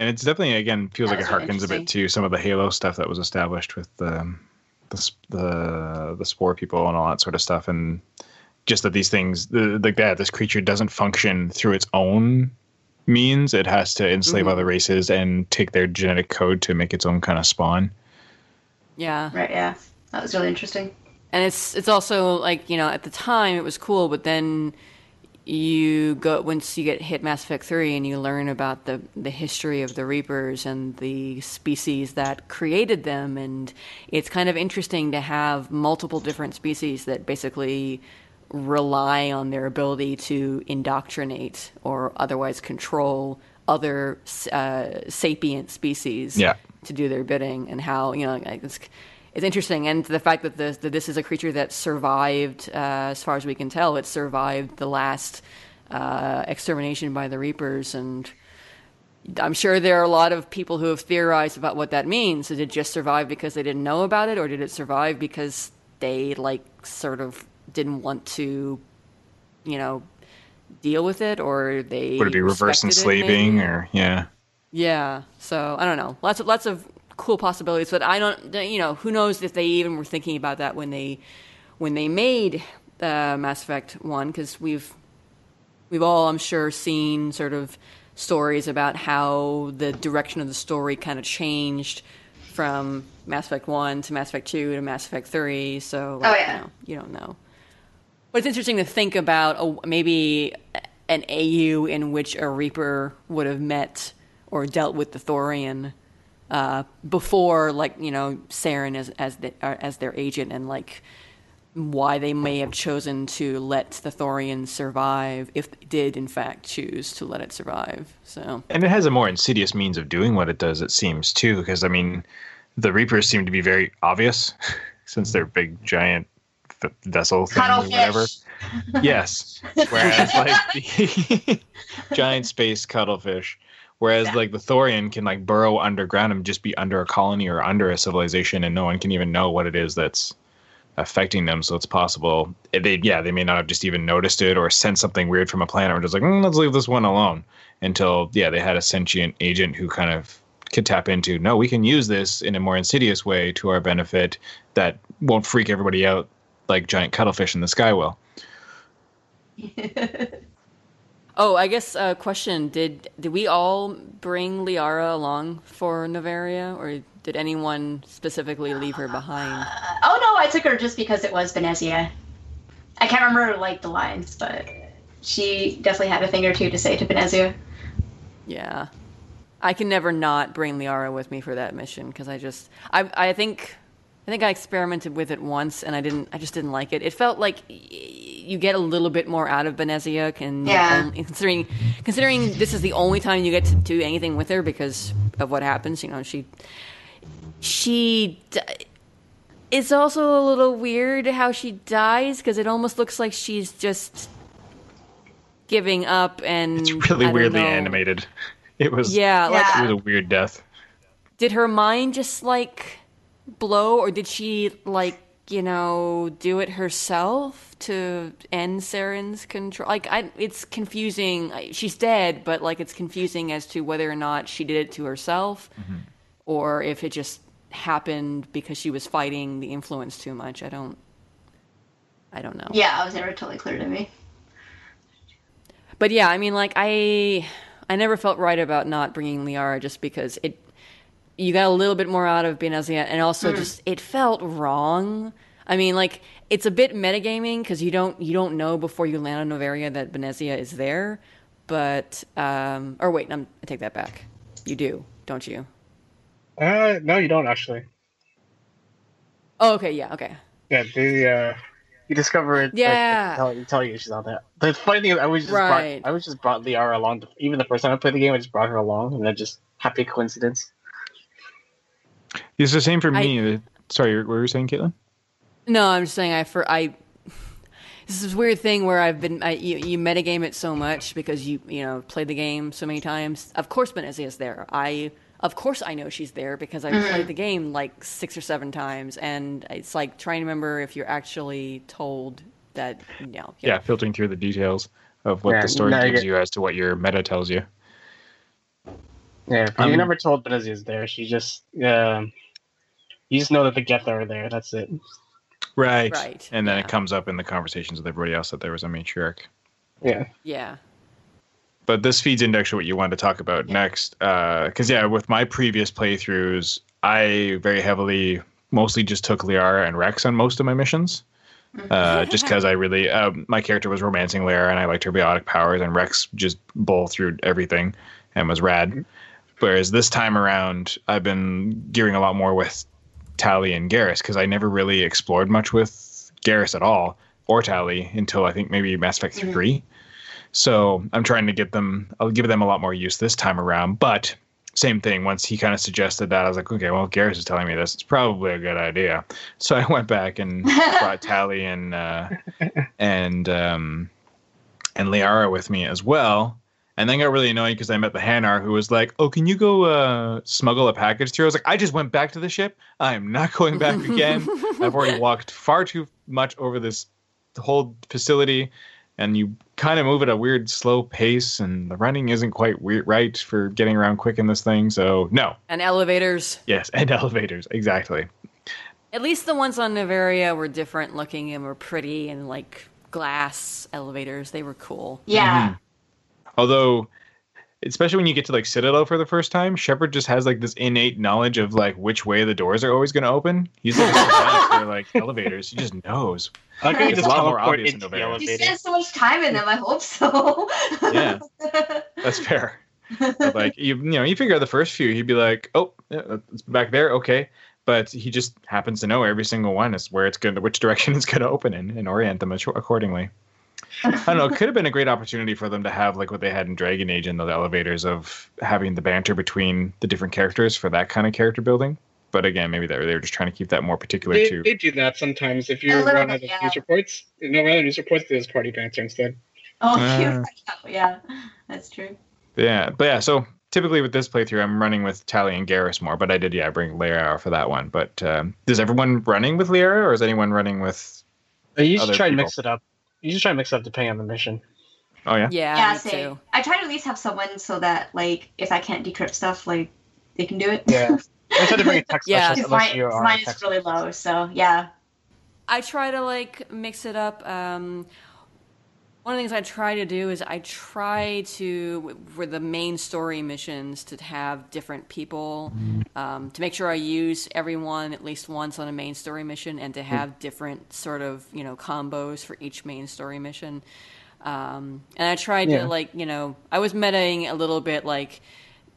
and it's definitely again feels That like it harkens a bit to some of the Halo stuff that was established with um, the the the, the spore people and all that sort of stuff, and just that these things the, like that this creature doesn't function through its own means; it has to enslave Mhm. other races and take their genetic code to make its own kind of spawn. yeah, right, yeah. That was really interesting. and it's it's also like you know at the time it was cool but then you go once you get hit mass effect 3 and you learn about the the history of the reapers and the species that created them and it's kind of interesting to have multiple different species that basically rely on their ability to indoctrinate or otherwise control other uh, sapient species Yeah. to do their bidding and how you know it's it's interesting and the fact that this that this is a creature that survived uh, as far as we can tell it survived the last uh, extermination by the reapers and I'm sure there are a lot of people who have theorized about what that means. Did it just survive because they didn't know about it, or did it survive because they like sort of didn't want to, you know, deal with it, or they Would it be reverse enslaving or yeah? Yeah. So I don't know. Lots of lots of cool possibilities, but I don't. You know, who knows if they even were thinking about that when they when they made uh, Mass Effect One? Because we've we've all, I'm sure, seen sort of stories about how the direction of the story kind of changed from Mass Effect One to Mass Effect Two to Mass Effect Three. So like, Oh, yeah. you, know, you don't know. But it's interesting to think about a, maybe an AU in which a Reaper would have met or dealt with the Thorian uh, before, like you know, Saren as as the, uh, as their agent and like why they may have chosen to let the Thorian survive if they did in fact choose to let it survive. So And it has a more insidious means of doing what it does, it seems, too, because I mean, the Reapers seem to be very obvious since they're big, giant v- vessel things or whatever. Yes. Whereas, like, the giant space cuttlefish. Whereas, Yeah. like, the Thorian can, like, burrow underground and just be under a colony or under a civilization, and no one can even know what it is that's affecting them. So it's possible they, yeah, they may not have just even noticed it or sensed something weird from a planet. Or just like, mm, let's leave this one alone until yeah, they had a sentient agent who kind of could tap into. No, we can use this in a more insidious way to our benefit that won't freak everybody out like giant cuttlefish in the sky will. Oh, I guess uh, question: Did did we all bring Liara along for Noveria, or did anyone specifically leave her behind? oh no, I took her just because it was Benezia. I can't remember like the lines, but she definitely had a thing or two to say to Benezia. Yeah, I can never not bring Liara with me for that mission because I just I I think I think I experimented with it once and I didn't I just didn't like it. It felt like y- you get a little bit more out of Benezia can Yeah. um, considering considering this is the only time you get to do anything with her because of what happens. You know she she. d- It's also a little weird how she dies because it almost looks like she's just giving up and It's really I don't weirdly know. animated. It was Yeah, like Yeah. it was a weird death. did her mind just like blow or did she like you know do it herself to end Saren's control? Like I it's confusing. She's dead but like it's confusing as to whether or not she did it to herself mm-hmm. or if it just happened because she was fighting the influence too much. I don't I don't know. Yeah, it was never totally clear to me. But yeah, I mean, like I, I never felt right about not bringing Liara just because it, you got a little bit more out of Benezia, and also just it felt wrong. I mean, like it's a bit metagaming because you don't you don't know before you land on Noveria that Benezia is there, but um, or wait, I'm, I take that back. You do, don't you? Uh, no, you don't actually. Oh, okay, yeah, okay. Yeah, the uh, you discover it. Yeah. Like, tell, tell you she's not there. The funny thing is, I was just Right. brought, I was just brought Liara along. even the first time I played the game, I just brought her along, and then just happy coincidence. It's the same for me. Uh, Sorry, what were you saying, Caitlin? No, I'm just saying I for I. This is this weird thing where I've been I, you, you metagame it so much because you you know played the game so many times. Of course, Benezia is there. I of course I know she's there because I've played the game like six or seven times, and it's like trying to remember if you're actually told that no. you know. Yeah, filtering through the details of what Yeah, the story now gives you as to what your meta tells you. Yeah, but Um, you never told Benezia's there. She just, um, you just know that the Getha are there. That's it. Right. Right, And then yeah. it comes up in the conversations with everybody else that there was a matriarch. Yeah. yeah. But this feeds into actually what you wanted to talk about next. Because, yeah, with my previous playthroughs, I very heavily mostly just took Liara and Wrex on most of my missions. Uh, just because I really, um, my character was romancing Liara and I liked her biotic powers, and Wrex just bowl through everything and was rad. Whereas this time around, I've been gearing a lot more with Tali and Garrus because I never really explored much with Garrus at all or Tali until I think maybe Mass Effect 3. So I'm trying to get them, I'll give them a lot more use this time around. But same thing, once he kind of suggested that, I was like, okay, well, Garrus is telling me this. It's probably a good idea. So I went back and brought Tali and, uh, and, um, and Liara with me as well. And then got really annoyed because I met the Hanar who was like, "Oh, can you go uh, smuggle a package through?" I was like, "I just went back to the ship. I am not going back again. I've already walked far too much over this whole facility, and you kind of move at a weird, slow pace, and the running isn't quite weird, right for getting around quick in this thing. So no, And elevators. yes, and elevators, exactly. At least the ones on Noveria were different looking and were pretty and like glass elevators. They were cool. Yeah. Although, especially when you get to like Citadel for the first time, Shepard just has like this innate knowledge of like which way the doors are always going to open. He's like, for like elevators. He just knows. I like It's just a lot more teleport obvious in into the You elevator. spend so much time in them. I hope so. Yeah. That's fair. But, like you, you know, you figure out the first few, he'd be like, "Oh, yeah, it's back there, okay." but he just happens to know every single one is where it's going to, which direction it's going to open in, and orient them accordingly. I don't know. It could have been a great opportunity for them to have like what they had in Dragon Age in the elevators of having the banter between the different characters for that kind of character building. But again, maybe they were, they were just trying to keep that more particular They, to. they do that sometimes. If you little run bit, out of yeah. news reports, no run out of news reports, there's party banter instead. Oh, Ah. yeah, that's true. Yeah, but yeah. So typically with this playthrough, I'm running with Tali and Garrus more. But I did, yeah, bring Liara for that one. But um, is everyone running with Liara, or is anyone running with? Uh, You Other should try and mix it up. You should try to mix it up depending on the mission. Oh yeah. Yeah, Yeah, me same. too. I try to at least have someone so that like if I can't decrypt stuff, like they can do it. Yeah. I try to bring a tech Yeah. specialist unless mine, you are mine is tech really low, so yeah. I try to like mix it up. Um, one of the things I try to do is I try to for the main story missions to have different people um, to make sure I use everyone at least once on a main story mission and to have different sort of you know combos for each main story mission. Um, and I tried Yeah. to like you know I was metaing a little bit like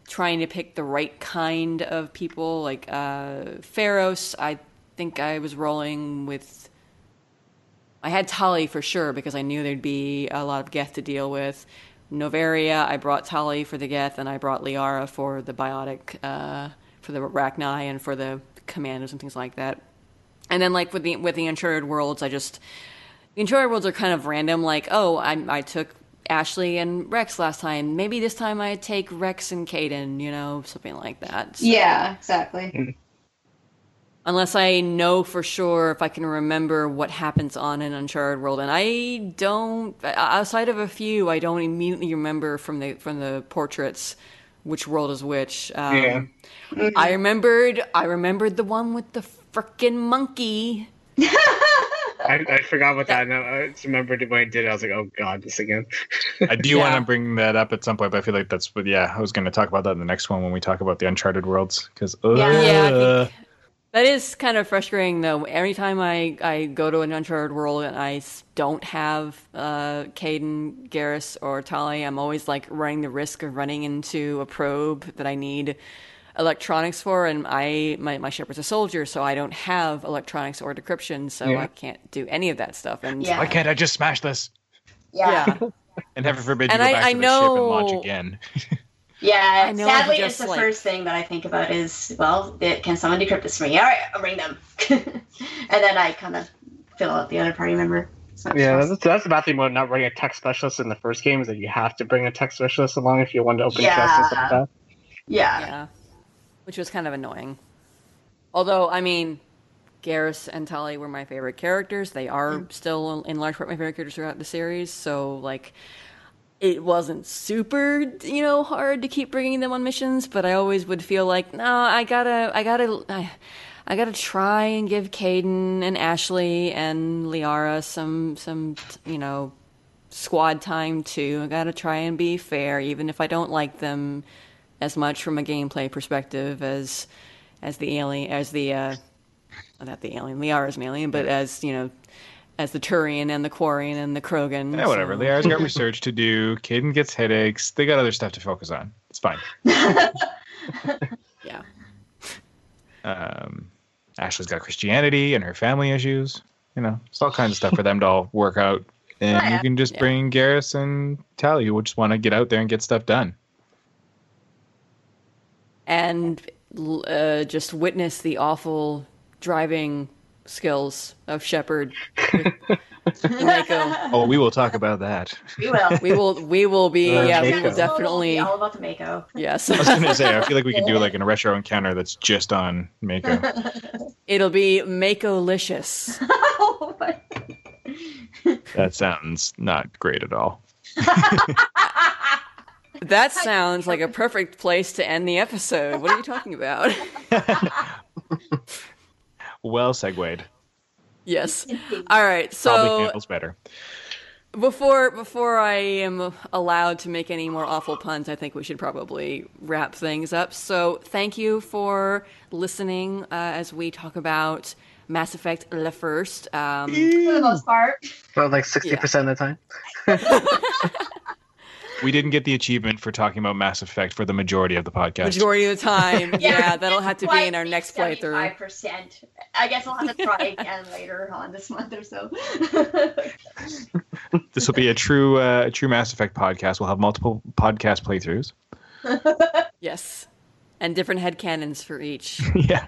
trying to pick the right kind of people like uh Feros I think I was rolling with I had Tali for sure because I knew there'd be a lot of Geth to deal with. Noveria, I brought Tali for the Geth, and I brought Liara for the Biotic, uh, for the Rachni, and for the Commandos and things like that. And then, like with the with the Uncharted Worlds, I just the Uncharted Worlds are kind of random. Like, oh, I I took Ashley and Wrex last time. Maybe this time I take Wrex and Kaidan. You know, something like that. So- Yeah, exactly. Unless I know for sure if I can remember what happens on an Uncharted world, and I don't. Outside of a few, I don't immediately remember from the from the portraits which world is which. Um, Yeah. I remembered. I remembered the one with the frickin' monkey. I, I forgot about that. And I just remembered when I did it. I was like, oh god, this again. I do Yeah. want to bring that up at some point, but I feel like that's. But yeah, I was going to talk about that in the next one when we talk about the Uncharted worlds because. Yeah. Yeah, I think that is kind of frustrating though. Every time I, I go to an Uncharted world and I don't have uh, Kaidan, Garrus, or Tali, I'm always like running the risk of running into a probe that I need electronics for, and I my my Shepard's a soldier, so I don't have electronics or decryption, so Yeah. I can't do any of that stuff. And Yeah. Why can't I just smash this? Yeah. yeah, And heaven forbid you And go I- back I to the ship and launch again. Yeah, I know sadly, it's it's the like- first thing that I think about is, well, it, can someone decrypt this for me? All right, I'll bring them. and then I kind of fill out the other party member. Yeah, stress. that's, that's the bad thing about not running a tech specialist in the first game is that you have to bring a tech specialist along if you want to open chests and stuff like that. yeah. yeah, which was kind of annoying. Although, I mean, Garrus and Tali were my favorite characters. They are mm. still, in large part, my favorite characters throughout the series. So, like, it wasn't super, you know, hard to keep bringing them on missions. But I always would feel like, no, I gotta, I gotta, I, I gotta try and give Kaidan and Ashley and Liara some, some, you know, squad time too. I gotta try and be fair, even if I don't like them as much from a gameplay perspective as as the alien as the uh not the alien Liara's an alien, but as you know as the Turian and the Quarian and the Krogan. Yeah, whatever. so- Liara's got research to do. Kaidan gets headaches. They got other stuff to focus on. It's fine. Yeah. Um, Ashley's got Christianity and her family issues. You know, it's all kinds of stuff for them to all work out. And Oh, yeah. you can just Yeah. bring Garrus and Tali, who just want to get out there and get stuff done. And uh, just witness the awful driving skills of Shepard with Mako. Oh, we will talk about that. We will. We will we will be Uh, yeah, we will definitely all about the Mako. yes. I was gonna say, I feel like we could do like a retro encounter that's just on Mako. It'll be Mako-licious. oh my That sounds not great at all. That sounds like a perfect place to end the episode. What are you talking about? Well segued. yes. All right. So Probably So handles better. before before I am allowed to make any more awful puns, I think we should probably wrap things up. So thank you for listening uh, as we talk about Mass Effect Le First. Um, For the most part. Well, like 60% of the time. we didn't get the achievement for talking about Mass Effect for the majority of the podcast. Majority of the time. Yeah, yeah, that'll have to be in our next playthrough. Five percent. I guess I'll have to try again later on this month or so. This will be a true, uh, a true Mass Effect podcast. We'll have multiple podcast playthroughs. Yes. And different headcanons for each. yeah.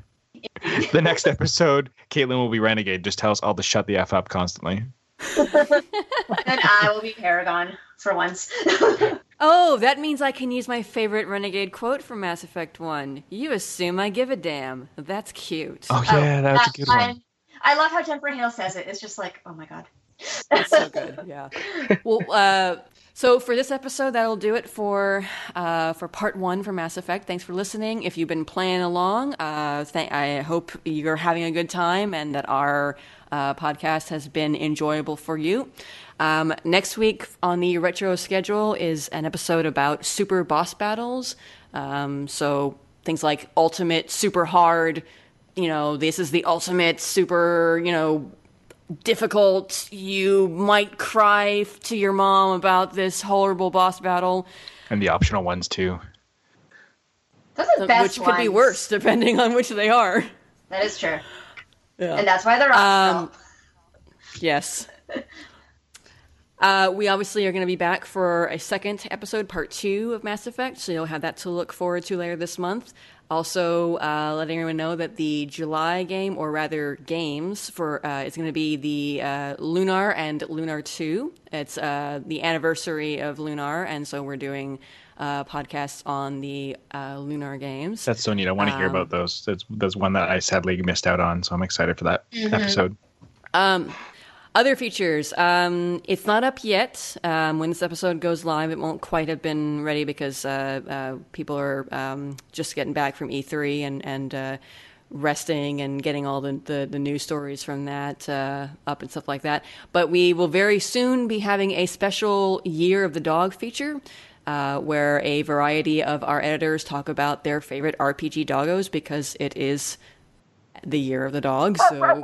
The next episode, Caitlin will be Renegade. Just tell us all to shut the f up constantly. and I will be Paragon for once. Oh, that means I can use my favorite renegade quote from Mass Effect 1. You assume I give a damn. That's cute. Oh yeah, that's a good one. I, I love how Jennifer Hale says it. It's just like, oh my god. That's so good. Yeah. Well, uh, so for this episode, that'll do it for uh, for part one for Mass Effect. Thanks for listening. If you've been playing along, uh, th- I hope you're having a good time and that our uh, podcast has been enjoyable for you. Um, next week on the retro schedule is an episode about super boss battles. Um, so things like ultimate, super hard. You know, this is the ultimate super. You know difficult. You might cry to your mom about this horrible boss battle, And the optional ones too. Those are the best which could be worse depending on which they are. That is true. Yeah. And that's why they're Um, optional. Yes. Uh, we obviously are going to be back for a second episode, part two of Mass Effect, so you'll have that to look forward to later this month. Also, uh, letting everyone know that the July game, or rather games, for uh, is going to be the uh, Lunar and Lunar Two. It's uh, the anniversary of Lunar, and so we're doing uh, podcasts on the uh, Lunar games. That's so neat. I want to hear Um, about those. That's that's one that I sadly missed out on. So I'm excited for that episode. Um, other features. Um, it's not up yet. Um, when this episode goes live, it won't quite have been ready because uh, uh, people are um, just getting back from E3 and and uh, resting and getting all the, the, the news stories from that uh, up and stuff like that. But we will very soon be having a special Year of the Dog feature. Uh, where a variety of our editors talk about their favorite RPG doggos because it is the year of the dog. So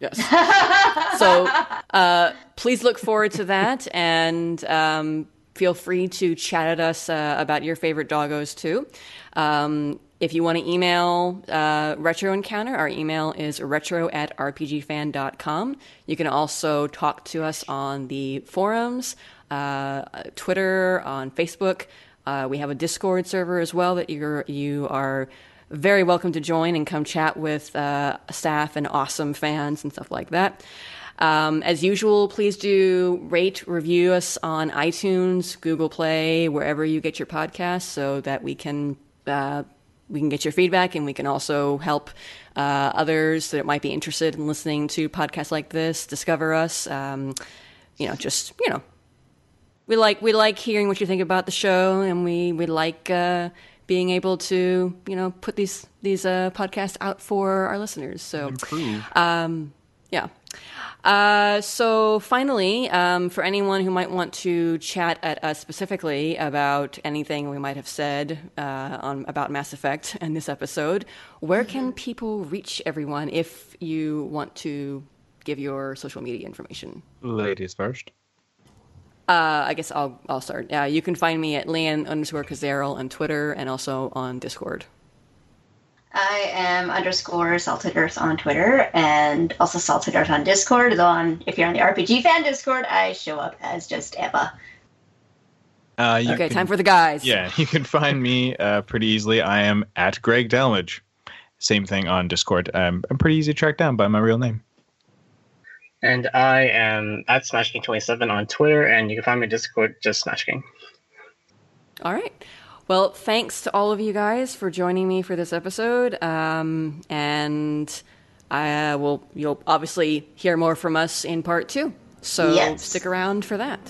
Yes. so uh, please look forward to that and um, feel free to chat at us uh, about your favorite doggos too. Um, if you want to email uh, Retro Encounter, our email is retro at rpgfan.com. You can also talk to us on the forums, uh, Twitter, on Facebook. Uh, we have a Discord server as well that you're, you are very welcome to join and come chat with uh, staff and awesome fans and stuff like that. Um, as usual, please do rate, review us on iTunes, Google Play, wherever you get your podcasts, so that we can uh, we can get your feedback and we can also help uh, others that might be interested in listening to podcasts like this discover us. Um, you know, just you know, we like we like hearing what you think about the show, and we we like uh, being able to you know put these these uh, podcasts out for our listeners. So Improve. um, yeah. Uh, so finally, um, for anyone who might want to chat at us specifically about anything we might have said uh, on about Mass Effect and this episode, where can people reach everyone if you want to give your social media information? Ladies first. Uh, I guess I'll I'll start. Uh, you can find me at Leanne underscore Kazarel on Twitter and also on Discord. I am underscore Salted Earth on Twitter and also Salted Earth on Discord. Though on if you're on the RPG fan Discord, I show up as just Eva. Uh, you Okay, can- time for the guys. Yeah, you can find me uh, pretty easily. I am at Greg Delmage. Same thing on Discord. Um, I'm pretty easy to track down by my real name. And I am at SmashKing27 on Twitter, and you can find me on Discord, just SmashKing. All right. Well, thanks to all of you guys for joining me for this episode. Um, and I will you'll obviously hear more from us in part two. So Yes. stick around for that.